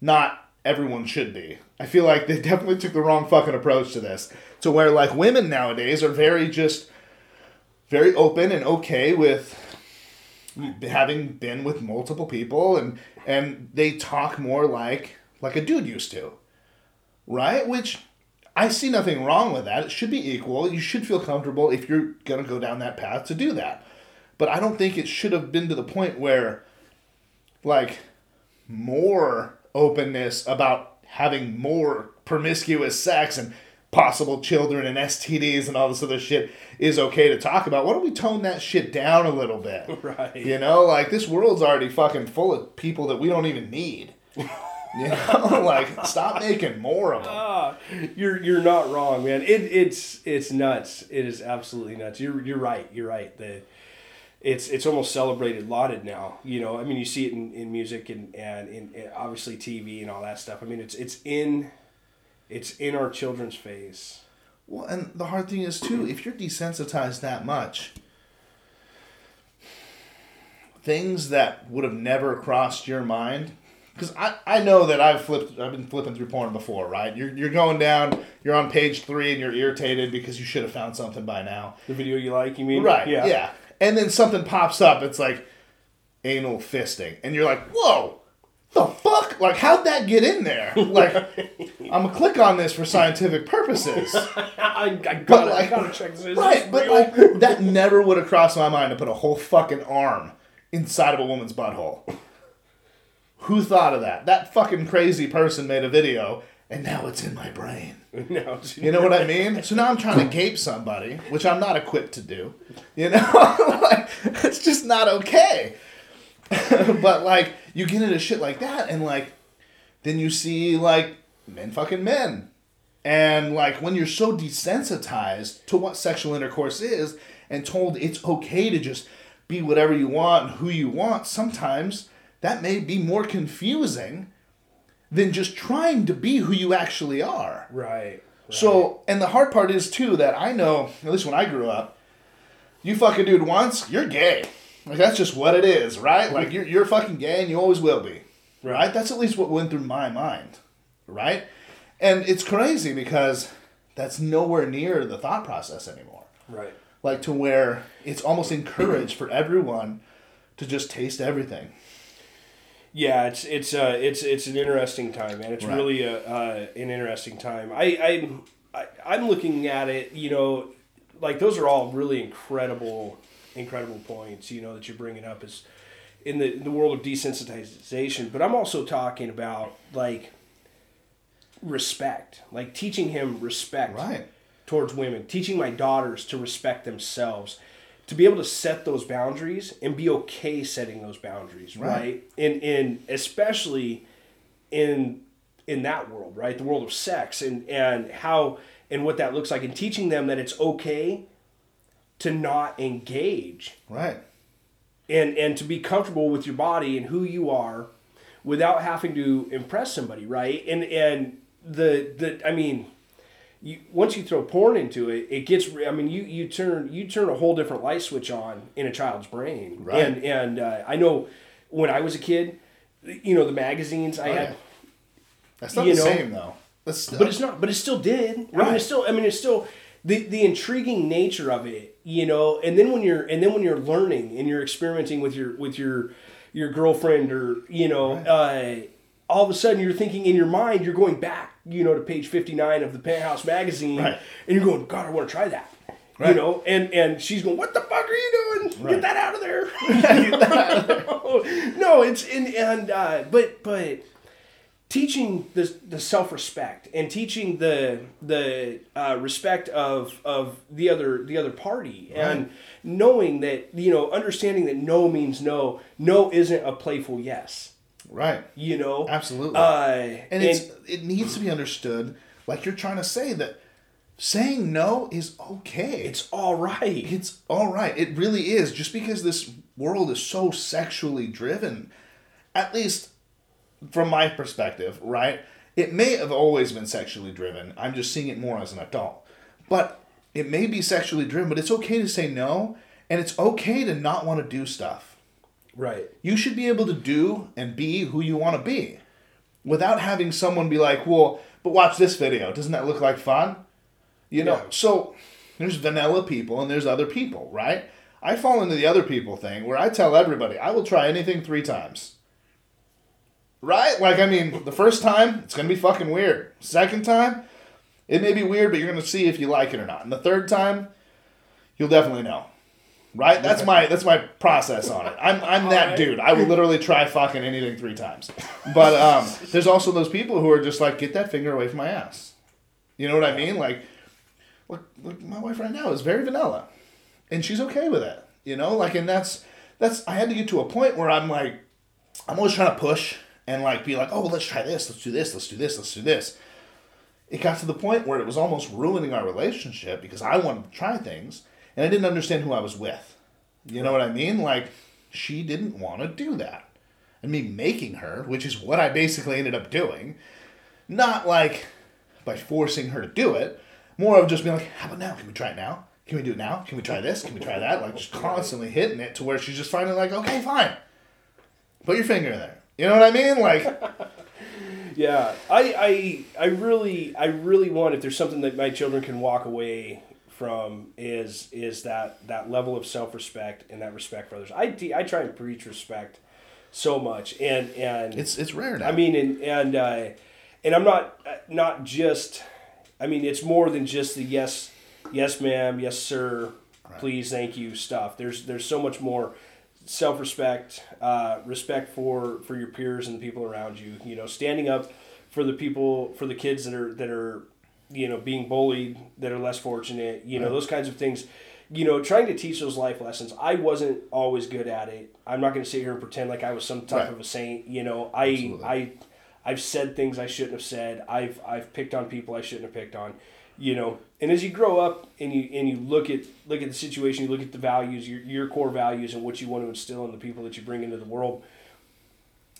Not everyone should be. I feel like they definitely took the wrong fucking approach to this. To where like women nowadays are very just very open and okay with having been with multiple people and and they talk more like like a dude used to. Right? Which I see nothing wrong with that. It should be equal. You should feel comfortable if you're going to go down that path to do that. But I don't think it should have been to the point where like more openness about having more promiscuous sex and possible children and STDs and all this other shit is okay to talk about. Why don't we tone that shit down a little bit? Right. You know, like this world's already fucking full of people that we don't even need. You know, like stop making more of them. Ah, you're you're not wrong, man. It it's it's nuts. It is absolutely nuts. You're you're right. You're right. The it's it's almost celebrated, lauded now. You know, I mean, you see it in, in music and and in, in obviously TV and all that stuff. I mean, it's it's in it's in our children's face. Well, and the hard thing is too, if you're desensitized that much, things that would have never crossed your mind. Because I, I know that I've flipped I've been flipping through porn before, right? You're, you're going down, you're on page three, and you're irritated because you should have found something by now. The video you like, you mean? Right. Yeah. Yeah. And then something pops up. It's like anal fisting, and you're like, "Whoa, the fuck! Like, how'd that get in there? Like, I'm gonna click on this for scientific purposes, I, I gotta But, I gotta check this. Is right? But like, that never would have crossed my mind to put a whole fucking arm inside of a woman's butthole. Who thought of that? That fucking crazy person made a video and now it's in my brain. it's- You know what I mean? So now I'm trying to gape somebody, which I'm not equipped to do. You know, like it's just not okay. but like you get into shit like that, and like then you see like men fucking men, and like when you're so desensitized to what sexual intercourse is, and told it's okay to just be whatever you want, and who you want, sometimes that may be more confusing than just trying to be who you actually are. right. So, and the hard part is too that I know, at least when I grew up, you fucking dude once, you're gay. Like that's just what it is, right? Like you're you're fucking gay and you always will be. Right? That's at least what went through my mind. Right? And it's crazy because that's nowhere near the thought process anymore. Right. Like to where it's almost encouraged for everyone to just taste everything. Yeah, it's it's uh it's it's an interesting time, man. It's Right. really a uh, an interesting time. I I I I'm looking at it, you know, like those are all really incredible incredible points, you know, that you're bringing up is in the in the world of desensitization. But I'm also talking about like respect, like teaching him respect Right. towards women, teaching my daughters to respect themselves, to be able to set those boundaries and be okay setting those boundaries, right? Right. And and especially in in that world, right? The world of sex and and how and what that looks like and teaching them that it's okay to not engage Right. and and to be comfortable with your body and who you are without having to impress somebody right and and the the i mean you once you throw porn into it it gets i mean you you turn you turn a whole different light switch on in a child's brain Right. and and uh, i know when i was a kid you know the magazines i Oh, had yeah. That's not the know, same though. That's but it's not. But it still did. I mean, Right. it's still. I mean, it's still the the intriguing nature of it. You know, and then when you're and then when you're learning and you're experimenting with your with your your girlfriend or you know, uh, all of a sudden you're thinking in your mind you're going back. You know, to page fifty nine of the Penthouse magazine, Right. and you're going, God, I want to try that. You know, and and she's going, "What the fuck are you doing? Right. Get that out of there!" no, it's and and uh, but but teaching the the self respect and teaching the the uh, respect of of the other the other party and knowing that you know understanding that no means no no isn't a playful yes right. you know? Absolutely. uh, and it's it needs to be understood like you're trying to say that saying no is okay. It's all right. It's all right. It really is. Just because this world is so sexually driven at least from my perspective right it may have always been sexually driven. I'm just seeing it more as an adult. But it may be sexually driven but it's okay to say no and it's okay to not want to do stuff right you should be able to do and be who you want to be without having someone be like, well, but watch this video. Doesn't that look like fun? You know, Yeah. so there's vanilla people and there's other people, right? I fall into the other people thing where I tell everybody, I will try anything three times. Right? Like, I mean, the first time, it's going to be fucking weird. Second time, it may be weird, but you're going to see if you like it or not. And the third time, you'll definitely know. Right? That's my that's my process on it. I'm I'm that Alright. dude. I will literally try fucking anything three times. But um, there's also those people who are just like, get that finger away from my ass. You know what I mean? Like, look, look, my wife right now is very vanilla, and she's okay with it. You know, like, and that's that's. I had to get to a point where I'm like, I'm always trying to push and like be like, oh, well, let's try this, let's do this, let's do this, let's do this. It got to the point where it was almost ruining our relationship because I wanted to try things and I didn't understand who I was with. You know what I mean? Like, she didn't want to do that. And me making her, which is what I basically ended up doing, not like by forcing her to do it, more of just being like, how about now? Can we try it now? Can we do it now? Can we try this? Can we try that? Like, just constantly hitting it to where she's just finally like, okay, fine. Put your finger in there. You know what I mean? Like, Yeah, I, I, I really, I really want if there's something that my children can walk away from is is that that level of self respect and that respect for others. I, I try and preach respect so much, and and it's it's rare now. I mean, and and uh, and I'm not not just. I mean, it's more than just the yes, yes, ma'am, yes, sir, please, thank you stuff. There's there's so much more self respect, uh, respect for for your peers and the people around you. You know, standing up for the people for the kids that are that are you know being bullied that are less fortunate you know Right. those kinds of things you know trying to teach those life lessons i wasn't always good at it i'm not going to sit here and pretend like i was some type Right. of a saint you know i Absolutely. i i've said things i shouldn't have said i've i've picked on people i shouldn't have picked on you know and as you grow up and you and you look at look at the situation you look at the values your, your core values and what you want to instill in the people that you bring into the world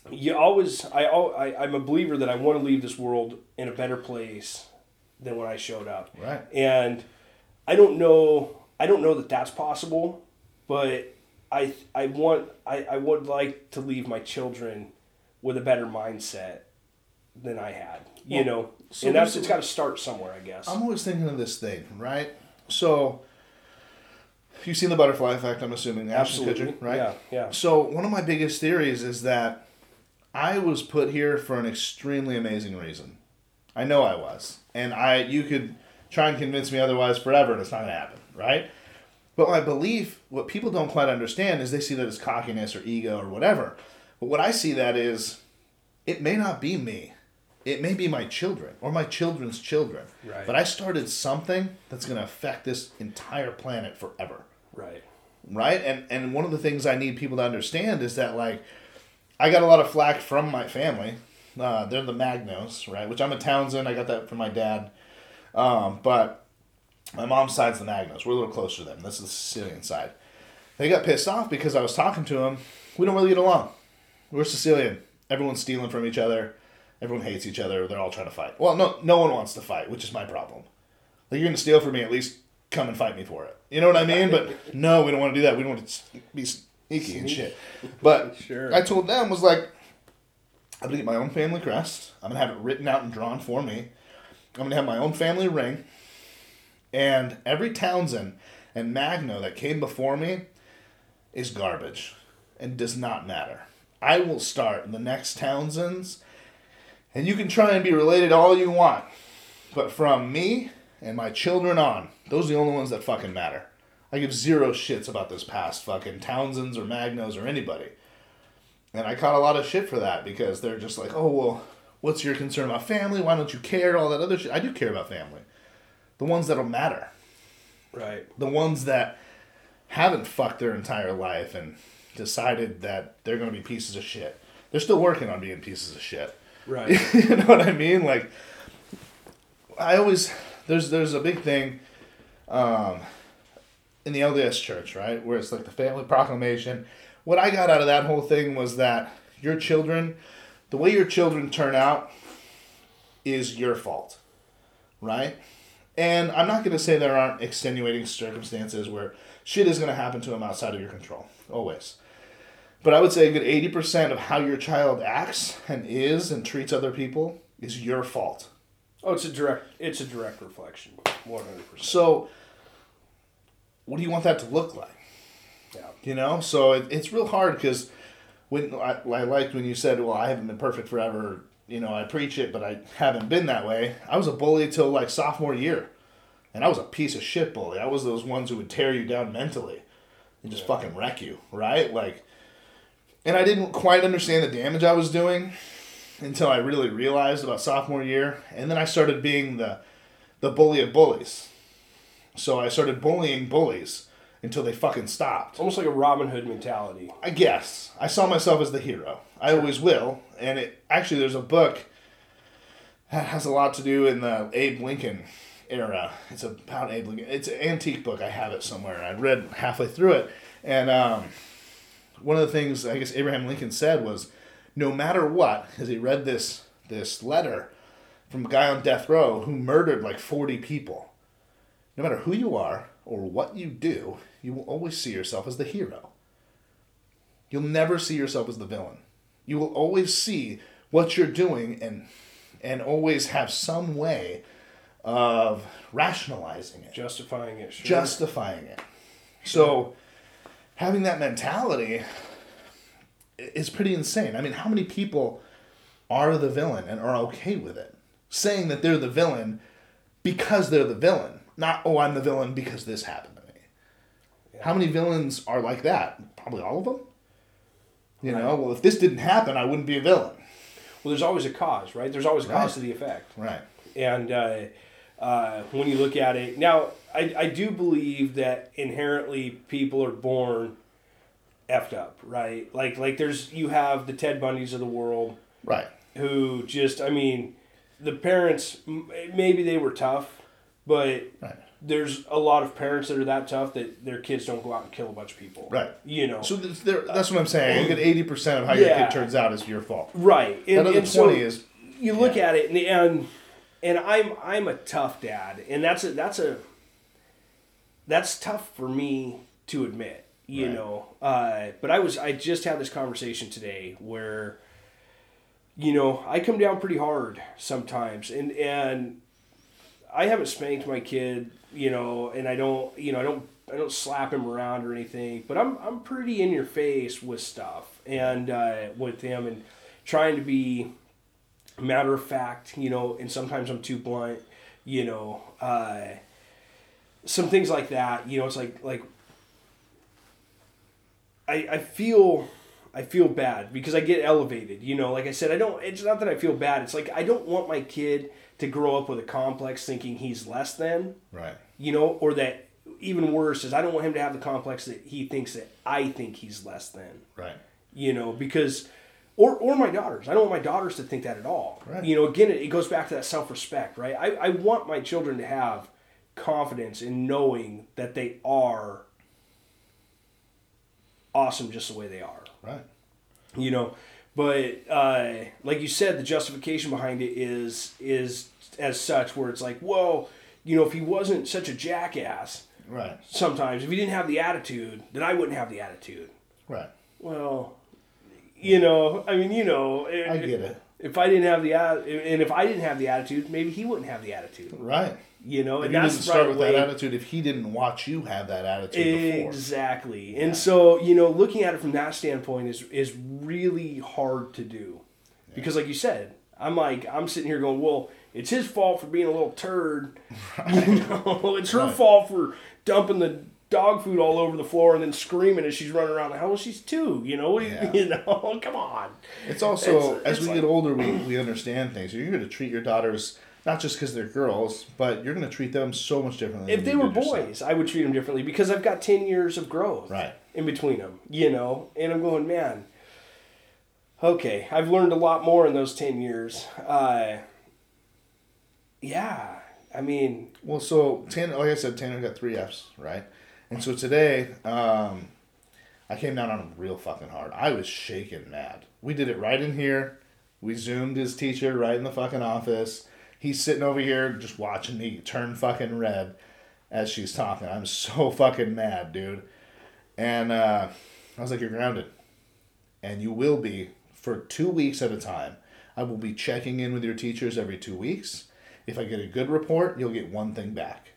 you always I, I i'm a believer that i want to leave this world in a better place than when i showed up Right. and i don't know i don't know that that's possible but i i want i, I would like to leave my children with a better mindset than i had you know so and that's it's got to start somewhere i guess I'm always thinking of this thing, right? So, if you've seen the butterfly effect, I'm assuming. Absolutely right? yeah yeah So, one of my biggest theories is that I was put here for an extremely amazing reason. I know I was. And I you could try and convince me otherwise forever and it's not going to happen, right? But my belief, what people don't quite understand is they see that as cockiness or ego or whatever. But what I see that is it may not be me. It may be my children or my children's children. Right. But I started something that's going to affect this entire planet forever right right and and one of the things i need people to understand is that like i got a lot of flack from my family uh, they're the magnos right which i'm a townsend i got that from my dad. Um, but my mom's side's the magnos. We're a little closer to them. This is the sicilian side. They got pissed off because i was talking to them we don't really get along. We're sicilian. Everyone's stealing from each other. Everyone hates each other. They're all trying to fight. Well no no one wants to fight which is my problem. Like you're gonna steal from me, at least come and fight me for it. You know what I mean? But no, we don't want to do that. We don't want to be sneaky and shit. But Sure. I told them was like, I'm gonna get my own family crest. I'm gonna have it written out and drawn for me. I'm gonna have my own family ring. And every Townsend and Magno that came before me is garbage and does not matter. I will start the next Townsends, and you can try and be related all you want. But from me and my children on, those are the only ones that fucking matter. I give zero shits about this past fucking Townsends or Magnos or anybody. And I caught a lot of shit for that because they're just like, oh, well, what's your concern about family? Why don't you care? All that other shit. I do care about family. The ones that'll matter. right The ones that haven't fucked their entire life and decided that they're going to be pieces of shit. They're still working on being pieces of shit. right you know what I mean? Like, I always there's there's a big thing, um, in the LDS Church, right, where it's like the family proclamation. What I got out of that whole thing was that your children, the way your children turn out, is your fault, right? And I'm not going to say there aren't extenuating circumstances where shit is going to happen to them outside of your control, always. But I would say a good 80% of how your child acts and is and treats other people is your fault. oh it's a direct it's a direct reflection 100% So, what do you want that to look like? Yeah You know? So it, it's real hard because when I, I liked when you said, well, I haven't been perfect forever. You know, I preach it, but I haven't been that way. I was a bully till like sophomore year. And I was a piece of shit bully. I was those ones who would tear you down mentally and just fucking wreck you, right? Like, and I didn't quite understand the damage I was doing until I really realized about sophomore year. And then I started being the, the bully of bullies. So I started bullying bullies until they fucking stopped. almost like a robin hood mentality I guess I saw myself as the hero. I always will, and it actually there's a book that has a lot to do in the Abe Lincoln era. It's about Abe Lincoln. It's an antique book. I have it somewhere. I read halfway through it, and um, one of the things I guess Abraham Lincoln said was, no matter what, because he read this this letter from a guy on death row who murdered like forty people. No matter who you are or what you do, you will always see yourself as the hero. You'll never see yourself as the villain. You will always see what you're doing and and always have some way of rationalizing it, justifying it sure. justifying it. So having that mentality is pretty insane. I mean, how many people are the villain and are okay with it? Saying that they're the villain because they're the villain, not oh I'm the villain because this happened to me. How many villains are like that? Probably all of them. You know, well if this didn't happen, I wouldn't be a villain. Well, there's always a cause, right? There's always a cause Right. to the effect. Right. And uh, uh, when you look at it now, I, I do believe that inherently people are born effed up, right? Like like there's you have the Ted Bundys of the world Right. who just I mean, the parents maybe they were tough, but Right. there's a lot of parents that are that tough that their kids don't go out and kill a bunch of people. Right. You know. So that's, what I'm saying. You get eighty percent of how your kid turns out is your fault. right. And, Another and so- twenty is you look Yeah. at it and, and and I'm I'm a tough dad and that's a that's a that's tough for me to admit you Right. know uh, but I was I just had this conversation today where you know I come down pretty hard sometimes and and I haven't spanked my kid you know and I don't you know I don't I don't slap him around or anything but I'm I'm pretty in your face with stuff and uh, with him and trying to be matter of fact, you know, and sometimes I'm too blunt, you know, uh, some things like that, you know, it's like, like, I, I feel, I feel bad because I get elevated, you know, like I said, I don't, it's not that I feel bad. It's like, I don't want my kid to grow up with a complex thinking he's less than, right. you know, or that even worse is I don't want him to have the complex that he thinks that I think he's less than Right. you know, because or or my daughters. I don't want my daughters to think that at all. Right. You know, again, it, it goes back to that self respect, right? I, I want my children to have confidence in knowing that they are awesome just the way they are. Right. You know, but uh, like you said, the justification behind it is is as such where it's like, well, you know, if he wasn't such a jackass, Right. sometimes if he didn't have the attitude, then I wouldn't have the attitude. Right. Well, you know, I mean, you know, I get it. If I didn't have the and if I didn't have the attitude, maybe he wouldn't have the attitude. Right. You know, and you that's didn't start right with way. that attitude, if he didn't watch you have that attitude before. Exactly. And so, you know, looking at it from that standpoint is is really hard to do. Because like you said, I'm like I'm sitting here going, "Well, it's his fault for being a little turd." right. You know, it's her Right. fault for dumping the dog food all over the floor and then screaming as she's running around the house. She's two, you know. Yeah. you know? Come on. It's also It's- as it's we like- get older, we, we understand things. You're going to treat your daughters not just because they're girls, but you're going to treat them so much differently. If they were did yourself. boys, I would treat them differently because I've got 10 years of growth Right. in between them, you know? And I'm going, man, okay, I've learned a lot more in those 10 years. Uh, yeah, I mean, Well, so Tanner, like I said, Tanner got three Fs, right? And so today, um, I came down on him real fucking hard. I was shaking mad. We did it right in here. We zoomed his teacher right in the fucking office. He's sitting over here just watching me turn fucking red as she's talking. I'm so fucking mad, dude. And uh, I was like, "You're grounded, and you will be for two weeks at a time. I will be checking in with your teachers every two weeks. If I get a good report, you'll get one thing back.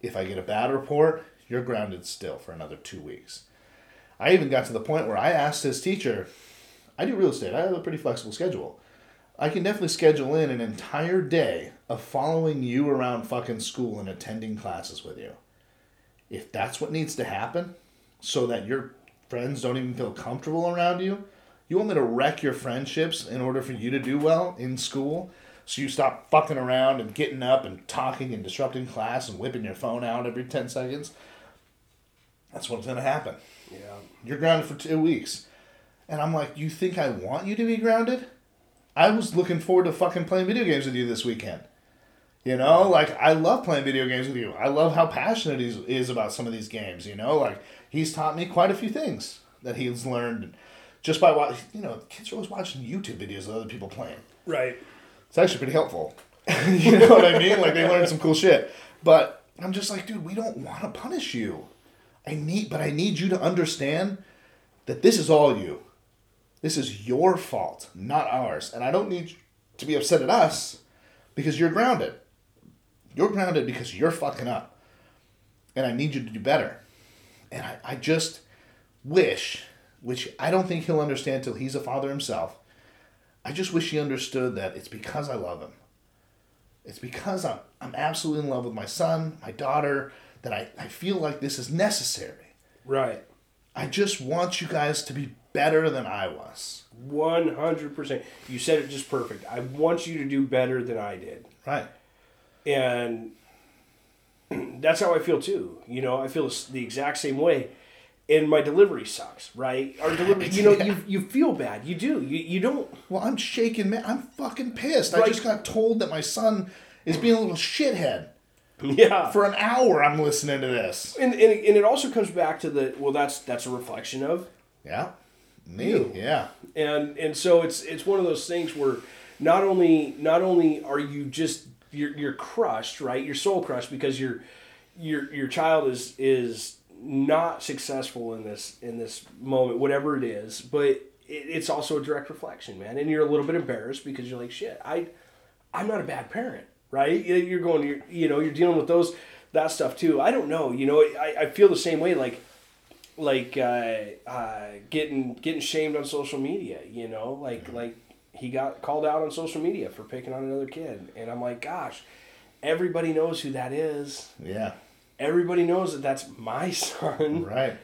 If I get a bad report, you're grounded still for another two weeks. I even got to the point where I asked his teacher, I do real estate, I have a pretty flexible schedule. I can definitely schedule in an entire day of following you around fucking school and attending classes with you. If that's what needs to happen, so that your friends don't even feel comfortable around you, you want me to wreck your friendships in order for you to do well in school? So you stop fucking around and getting up and talking and disrupting class and whipping your phone out every 10 seconds? That's what's going to happen. yeah. You're grounded for two weeks. And I'm like, you think I want you to be grounded? I was looking forward to fucking playing video games with you this weekend. You know, like I love playing video games with you. I love how passionate he is about some of these games. You know, like he's taught me quite a few things that he's learned just by watching. You know, kids are always watching YouTube videos of other people playing. Right. It's actually pretty helpful. you know what I mean? Like they learned some cool shit. But I'm just like, dude, we don't want to punish you. I need, but I need you to understand that this is all you. This is your fault, not ours. And I don't need to be upset at us because you're grounded. You're grounded because you're fucking up. And I need you to do better. And I, I just wish, which I don't think he'll understand till he's a father himself, I just wish he understood that it's because I love him. It's because I'm, I'm absolutely in love with my son, my daughter, that I, I feel like this is necessary. Right. I just want you guys to be better than I was. One hundred percent. You said it just perfect. I want you to do better than I did, Right. and that's how I feel too. You know, I feel the exact same way. And my delivery sucks, right? Our delivery, you know, you you feel bad. You do. You you don't. Well, I'm shaking, man. I'm fucking pissed. I just got told that my son is being a little shithead. Yeah. For an hour, I'm listening to this. and, and and it also comes back to the well, that's that's a reflection of Yeah. Me. You. Yeah. and and so it's it's one of those things where not only not only are you just you're you're crushed right you're soul crushed because your your your child is is not successful in this in this moment whatever it is but it, it's also a direct reflection man and you're a little bit embarrassed because you're like shit I I'm not a bad parent right You- you're going you're, you know you're dealing with those that stuff too I don't know you know I, I feel the same way like like uh, uh, getting getting shamed on social media. You know, like like he got called out on social media for picking on another kid, and I'm like, gosh, everybody knows who that is. Yeah. Everybody knows that that's my son. Right.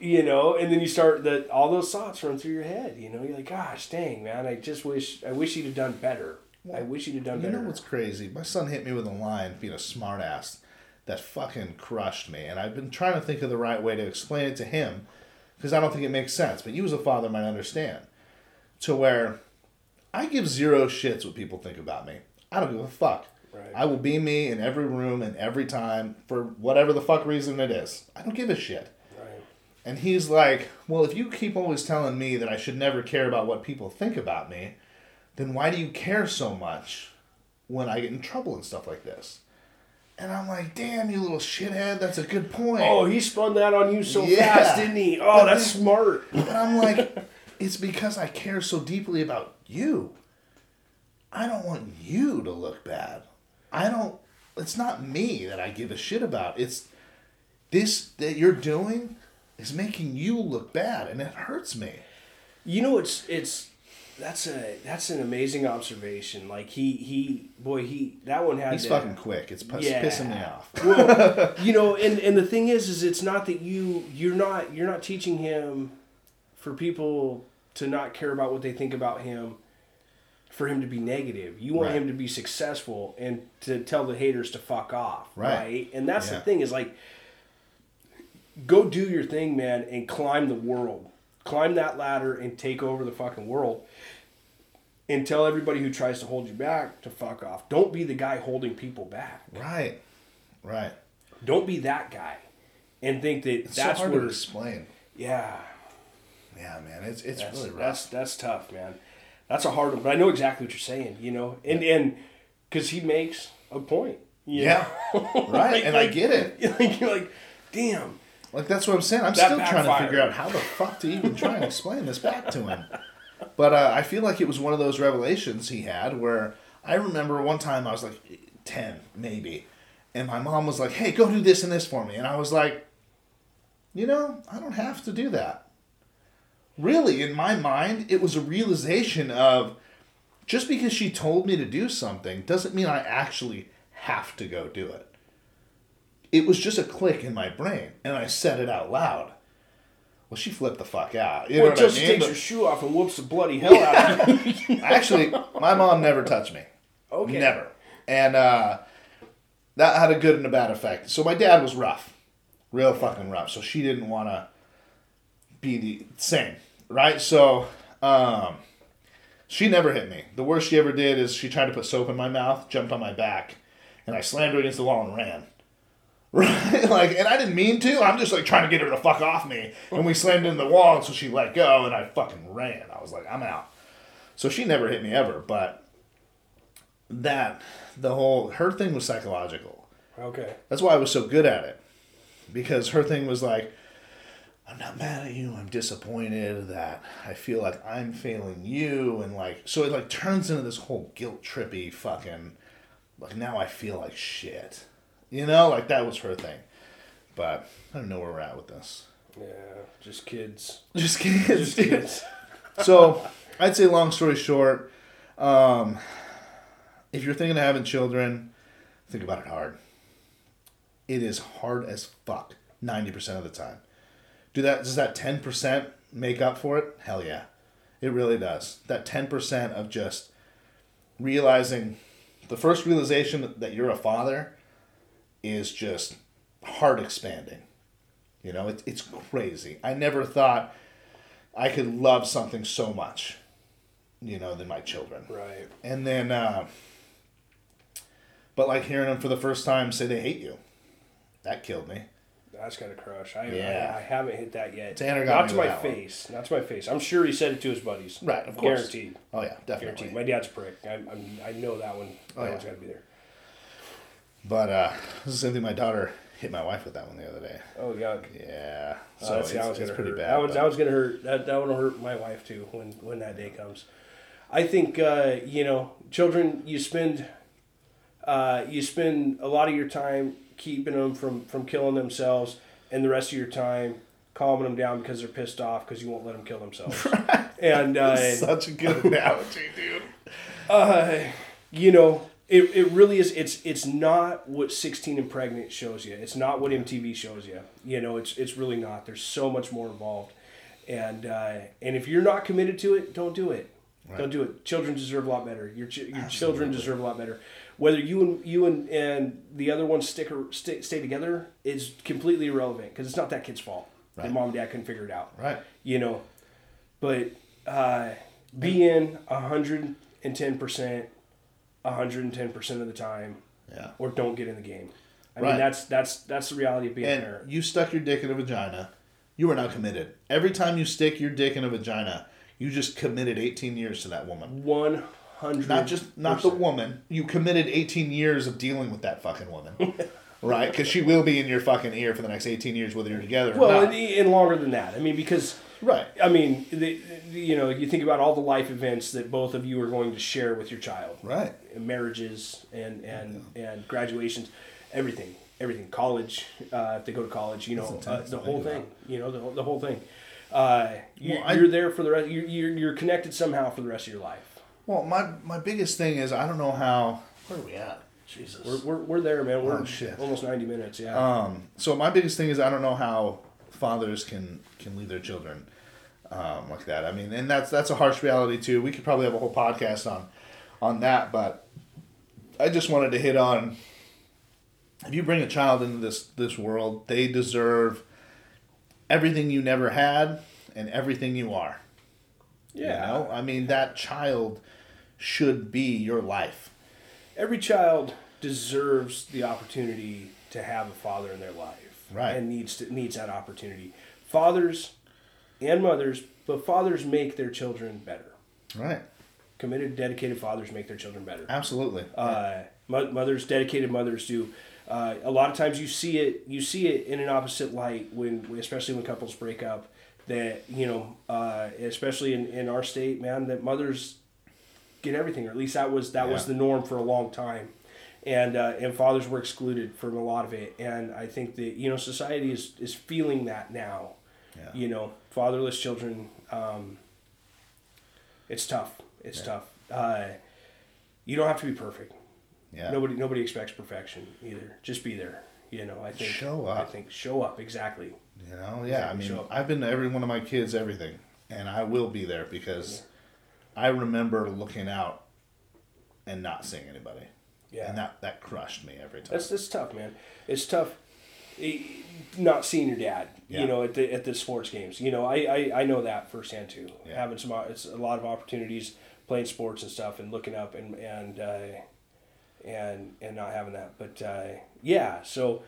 You know, and then you start that all those thoughts run through your head. You know, you're like, gosh, dang man, I just wish I wish he'd have done better. I wish he'd have done You better. You know what's crazy? My son hit me with a line being a smartass that fucking crushed me. And I've been trying to think of the right way to explain it to him because I don't think it makes sense. But you as a father might understand. To where I give zero shits what people think about me. I don't give a fuck. Right. I will be me in every room and every time for whatever the fuck reason it is. I don't give a shit. right. And he's like, Well, if you keep always telling me that I should never care about what people think about me, then why do you care so much when I get in trouble and stuff like this? And I'm like, Damn, you little shithead, that's a good point. Oh, he spun that on you so Yeah. fast, didn't he? Oh, But that's then- smart. But I'm like, It's because I care so deeply about you. I don't want you to look bad. I don't, it's not me that I give a shit about. It's this that you're doing is making you look bad and it hurts me. You know, it's it's that's a that's an amazing observation. Like he he boy he that one had He's to, fucking quick. It's Yeah. pissing me off. well, you know, and and the thing is, is it's not that you you're not you're not teaching him for people to not care about what they think about him. For him to be negative, you want Right. him to be successful and to tell the haters to fuck off, Right. right? And that's Yeah. the thing is like, go do your thing, man, and climb the world, climb that ladder and take over the fucking world. And tell everybody who tries to hold you back to fuck off. Don't be the guy holding people back Right. Right. don't be that guy and think that It's that's so hard where to explain. yeah Yeah, man. It's it's that's, really rough. that's that's tough man that's a hard one but i know exactly what you're saying you know and and because he makes a point yeah. right. Like- and I get it. like you're like damn Like that's what I'm saying. I'm still trying to figure out how the fuck to even try and explain this back to him. But uh, I feel like it was one of those revelations he had where I remember one time I was like ten maybe, and my mom was like, "Hey, go do this and this for me," and I was like, "You know, I don't have to do that." Really, in my mind, it was a realization of just because she told me to do something doesn't mean I actually have to go do it it was just a click in my brain, and I said it out loud. Well, she flipped the fuck out. You well, know until I mean? takes her shoe off and whoops the bloody hell out of you actually, my mom never touched me. okay Never. And uh, that had a good and a bad effect. So my dad was rough, real fucking rough. So she didn't want to be the same, right? So um, she never hit me. The worst she ever did is she tried to put soap in my mouth, jumped on my back, and I slammed her against the wall and ran. Right, like, and I didn't mean to. I'm just like trying to get her to fuck off me, and we slammed into the wall, and so she let go, and I fucking ran. I was like, I'm out. So she never hit me ever, but that the whole her thing was psychological. okay That's why I was so good at it. Because her thing was like, I'm not mad at you, I'm disappointed that I feel like I'm failing you and like so it like turns into this whole guilt trippy fucking like now I feel like shit. You know, like that was her thing. But I don't know where we're at with this. yeah just kids Just kidding. just kids so I'd say long story short, um, if you're thinking of having children, think about it hard. It is hard as fuck, 90% of the time. Do that? Does that ten percent make up for it? Hell yeah, it really does. That ten percent of just realizing the first realization that you're a father is just heart expanding. You know, it, it's crazy. I never thought I could love something so much, you know, than my children. Right. And then, uh, but like hearing them for the first time say they hate you, that killed me. That's got to crush. I, Yeah. I, I haven't hit that yet. Tanner got Not me to my that one. face. Not to my face. I'm sure he said it to his buddies. Right, of course. Guaranteed. Oh yeah, definitely. Guaranteed. My dad's a prick. I, I'm, I know that one. That Oh, yeah. one's got to be there. But uh, this is the same thing. My daughter hit my wife with that one the other day. Oh, yuck. Yeah, so that's, it's, it's pretty hurt. bad. That but- that one's gonna hurt. That that one will hurt my wife too when when that day comes. I think uh, you know, children. You spend uh, you spend a lot of your time keeping them from from killing themselves, and the rest of your time calming them down because they're pissed off because you won't let them kill themselves. and uh, Such a good analogy, dude. uh, you know, it, it really is. It's it's not what sixteen and pregnant shows you. It's not what MTV shows you. You know, it's it's really not. There's so much more involved, and uh, and if you're not committed to it, don't do it. Don't do it. Children deserve a lot better. Your ch- your children deserve a lot better. Whether you and you and, and the other one stick or stay, stay together is completely irrelevant because it's not that kid's fault. Right. Their mom and dad couldn't figure it out Right. you know but uh, be in 110% 110% of the time Yeah. or don't get in the game i Right. mean that's that's that's the reality of being a And parent you stuck your dick in a vagina. You are not committed. Every time you stick your dick in a vagina, you just committed 18 years to that woman. 100 Not just not the woman. You committed 18 years of dealing with that fucking woman. right? Because she will be in your fucking ear for the next 18 years, whether you're together or well not. and, and longer than that i mean because right. i mean the- you know you think about all the life events that both of you are going to share with your child Right. marriages and and and graduations, everything, everything. College, uh, if they go to college, you know, uh, the whole thing. You know, the, whole- the whole thing. Uh, you, Well, you're there for the rest. You're, you're you're connected somehow for the rest of your life. Well, my my biggest thing is I don't know how. Where are we at? Jesus. We're, we're, we're there, man. We're Oh, almost ninety minutes. Yeah. Um, so my biggest thing is I don't know how fathers can can leave their children um, like that. I mean, and that's that's a harsh reality too. We could probably have a whole podcast on on that, but I just wanted to hit on if you bring a child into this this world, they deserve everything you never had and everything you are. yeah. You know, I mean that child should be your life. Every child deserves the opportunity to have a father in their life. Right. And needs to, needs that opportunity. Fathers and mothers, but fathers make their children better. Right. committed, dedicated fathers make their children better. Absolutely. Uh, mo- mothers, dedicated mothers do. Uh, a lot of times you see it, you see it in an opposite light when, especially when couples break up. That you know, uh, especially in, in our state, man, that mothers get everything, or at least that was that was the norm for a long time, and uh, and fathers were excluded from a lot of it. And I think that you know society is is feeling that now. Yeah. You know, fatherless children. Um, it's tough. It's tough. Uh, you don't have to be perfect. Yeah. Nobody nobody expects perfection either. Just be there. You know, I think Show up. I think show up exactly. You know, yeah. I mean. I've been to every one of my kids everything, and I will be there because I remember looking out and not seeing anybody. Yeah. And that that crushed me every time. That's that's tough, man. It's tough. eh, Not seeing your dad, Yeah. you know, at the at the sports games. You know, I I, I know that firsthand too. Yeah. Having some, it's a lot of opportunities playing sports and stuff, and looking up and and uh, and and not having that. But uh, yeah, so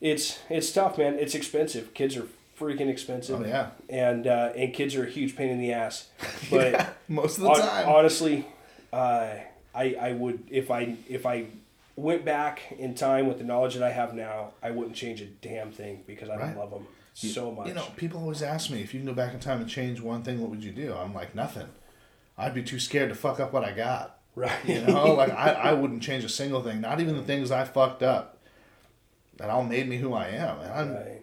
it's it's tough, man. It's expensive. Kids are freaking expensive. Oh, yeah. and uh, and kids are a huge pain in the ass. But most of the Hon- time. honestly, uh, I I would if I if I went back in time with the knowledge that I have now, I wouldn't change a damn thing because I Right. love them so much. You know, people always ask me if you can go back in time and change one thing, what would you do? I'm like nothing. I'd be too scared to fuck up what I got. right? You know, like I, I wouldn't change a single thing, not even the things I fucked up. That all made me who I am, and I'm Right.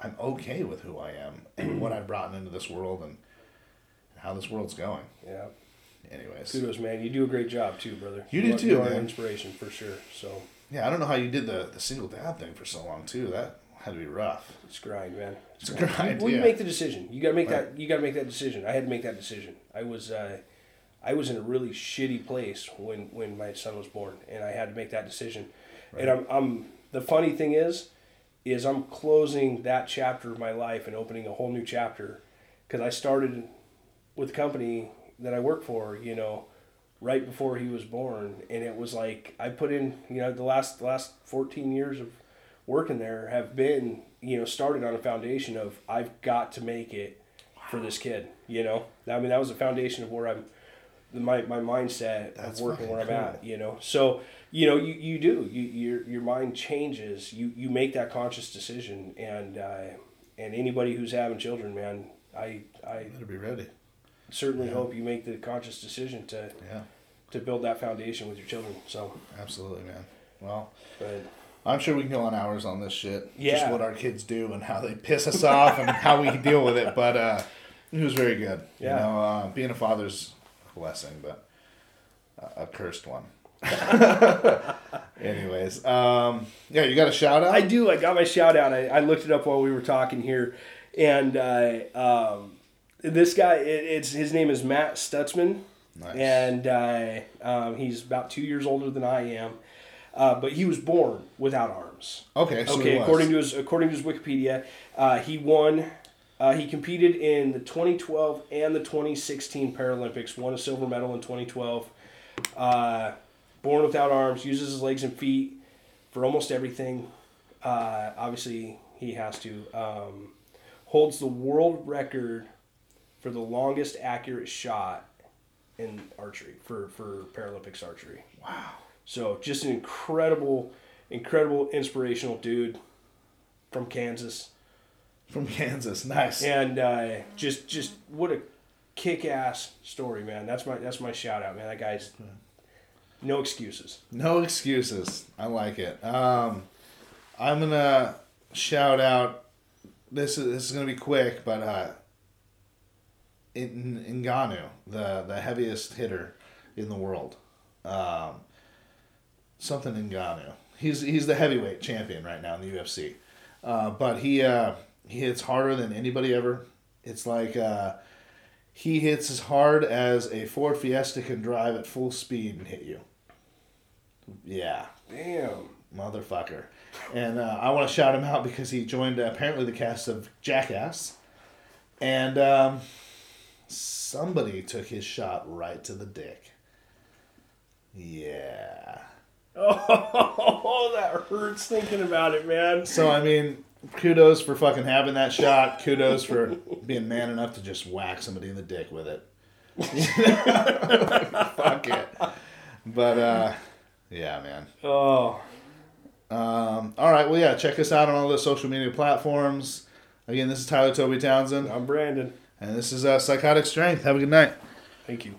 I'm okay with who I am and what I've brought into this world and how this world's going. Yeah. Anyways, Kudos, man. You do a great job too, brother. You do are- too, You man. inspiration for sure. So yeah, I don't know how you did the the single dad thing for so long too. That had to be rough. It's grind, man. It's a grind. Well, you yeah. make the decision. You gotta make Right. that. You gotta make that decision. I had to make that decision. I was, uh, I was in a really shitty place when when my son was born, and I had to make that decision. Right. And I'm, I'm. The funny thing is, is I'm closing that chapter of my life and opening a whole new chapter, because I started with the company that I work for. You know, right before he was born, and it was like I put in. You know, the last the last 14 years of working there have been you know started on a foundation of I've got to make it for this kid. You know, I mean that was the foundation of where I'm, my my mindset That's of working where I'm cool. at. You know, so you know you, you do you your your mind changes. You you make that conscious decision, and uh, and anybody who's having children, man, I I Better be ready. Certainly Yeah. hope you make the conscious decision to Yeah, to build that foundation with your children. So, absolutely, man. Well, but I'm sure we can go on hours on this shit. Just Yeah. what our kids do and how they piss us off and how we deal with it. But uh, it was very good. Yeah. You know, uh, being a father's a blessing, but a, a cursed one. Anyways, um, yeah, you got a shout out? I do. I got my shout out. I, I looked it up while we were talking here, and uh, um, this guy, it, it's his name is Matt Stutzman, Nice. and uh, um, he's about two years older than I am, uh, but he was born without arms. Okay, so okay, according to his according to his Wikipedia, uh, he won. Uh, he competed in the 2012 and the 2016 Paralympics. Won a silver medal in 2012. Uh, born without arms, uses his legs and feet for almost everything. Uh, obviously, he has to. Um, holds the world record for the longest accurate shot in archery for for Paralympics archery. Wow. So just an incredible, incredible, inspirational dude from Kansas, From Kansas. Nice. and uh, just just what a kick-ass story, man. That's my that's my shout out, man. That guy's no excuses. No excuses. I like it. Um, I'm gonna shout out. This is this is gonna be quick, but uh, in Ngannou, the the heaviest hitter in the world, um, something Ngannou. He's he's the heavyweight champion right now in the UFC, uh, but he uh, he hits harder than anybody ever. It's like uh, he hits as hard as a Ford Fiesta can drive at full speed and hit you. Yeah, Damn. motherfucker. And uh, I want to shout him out because he joined apparently the cast of Jackass. And um, somebody took his shot right to the dick. Yeah. Oh, that hurts thinking about it, man. So, I mean, kudos for fucking having that shot. Kudos for being man enough to just whack somebody in the dick with it. Fuck it. But, uh, yeah, man. Oh, Um, all right. Well, yeah. Check us out on all the social media platforms. Again, this is Tyler Toby Townsend, I'm Brandon. And this is uh, Psychotic Strength. Have a good night. Thank you.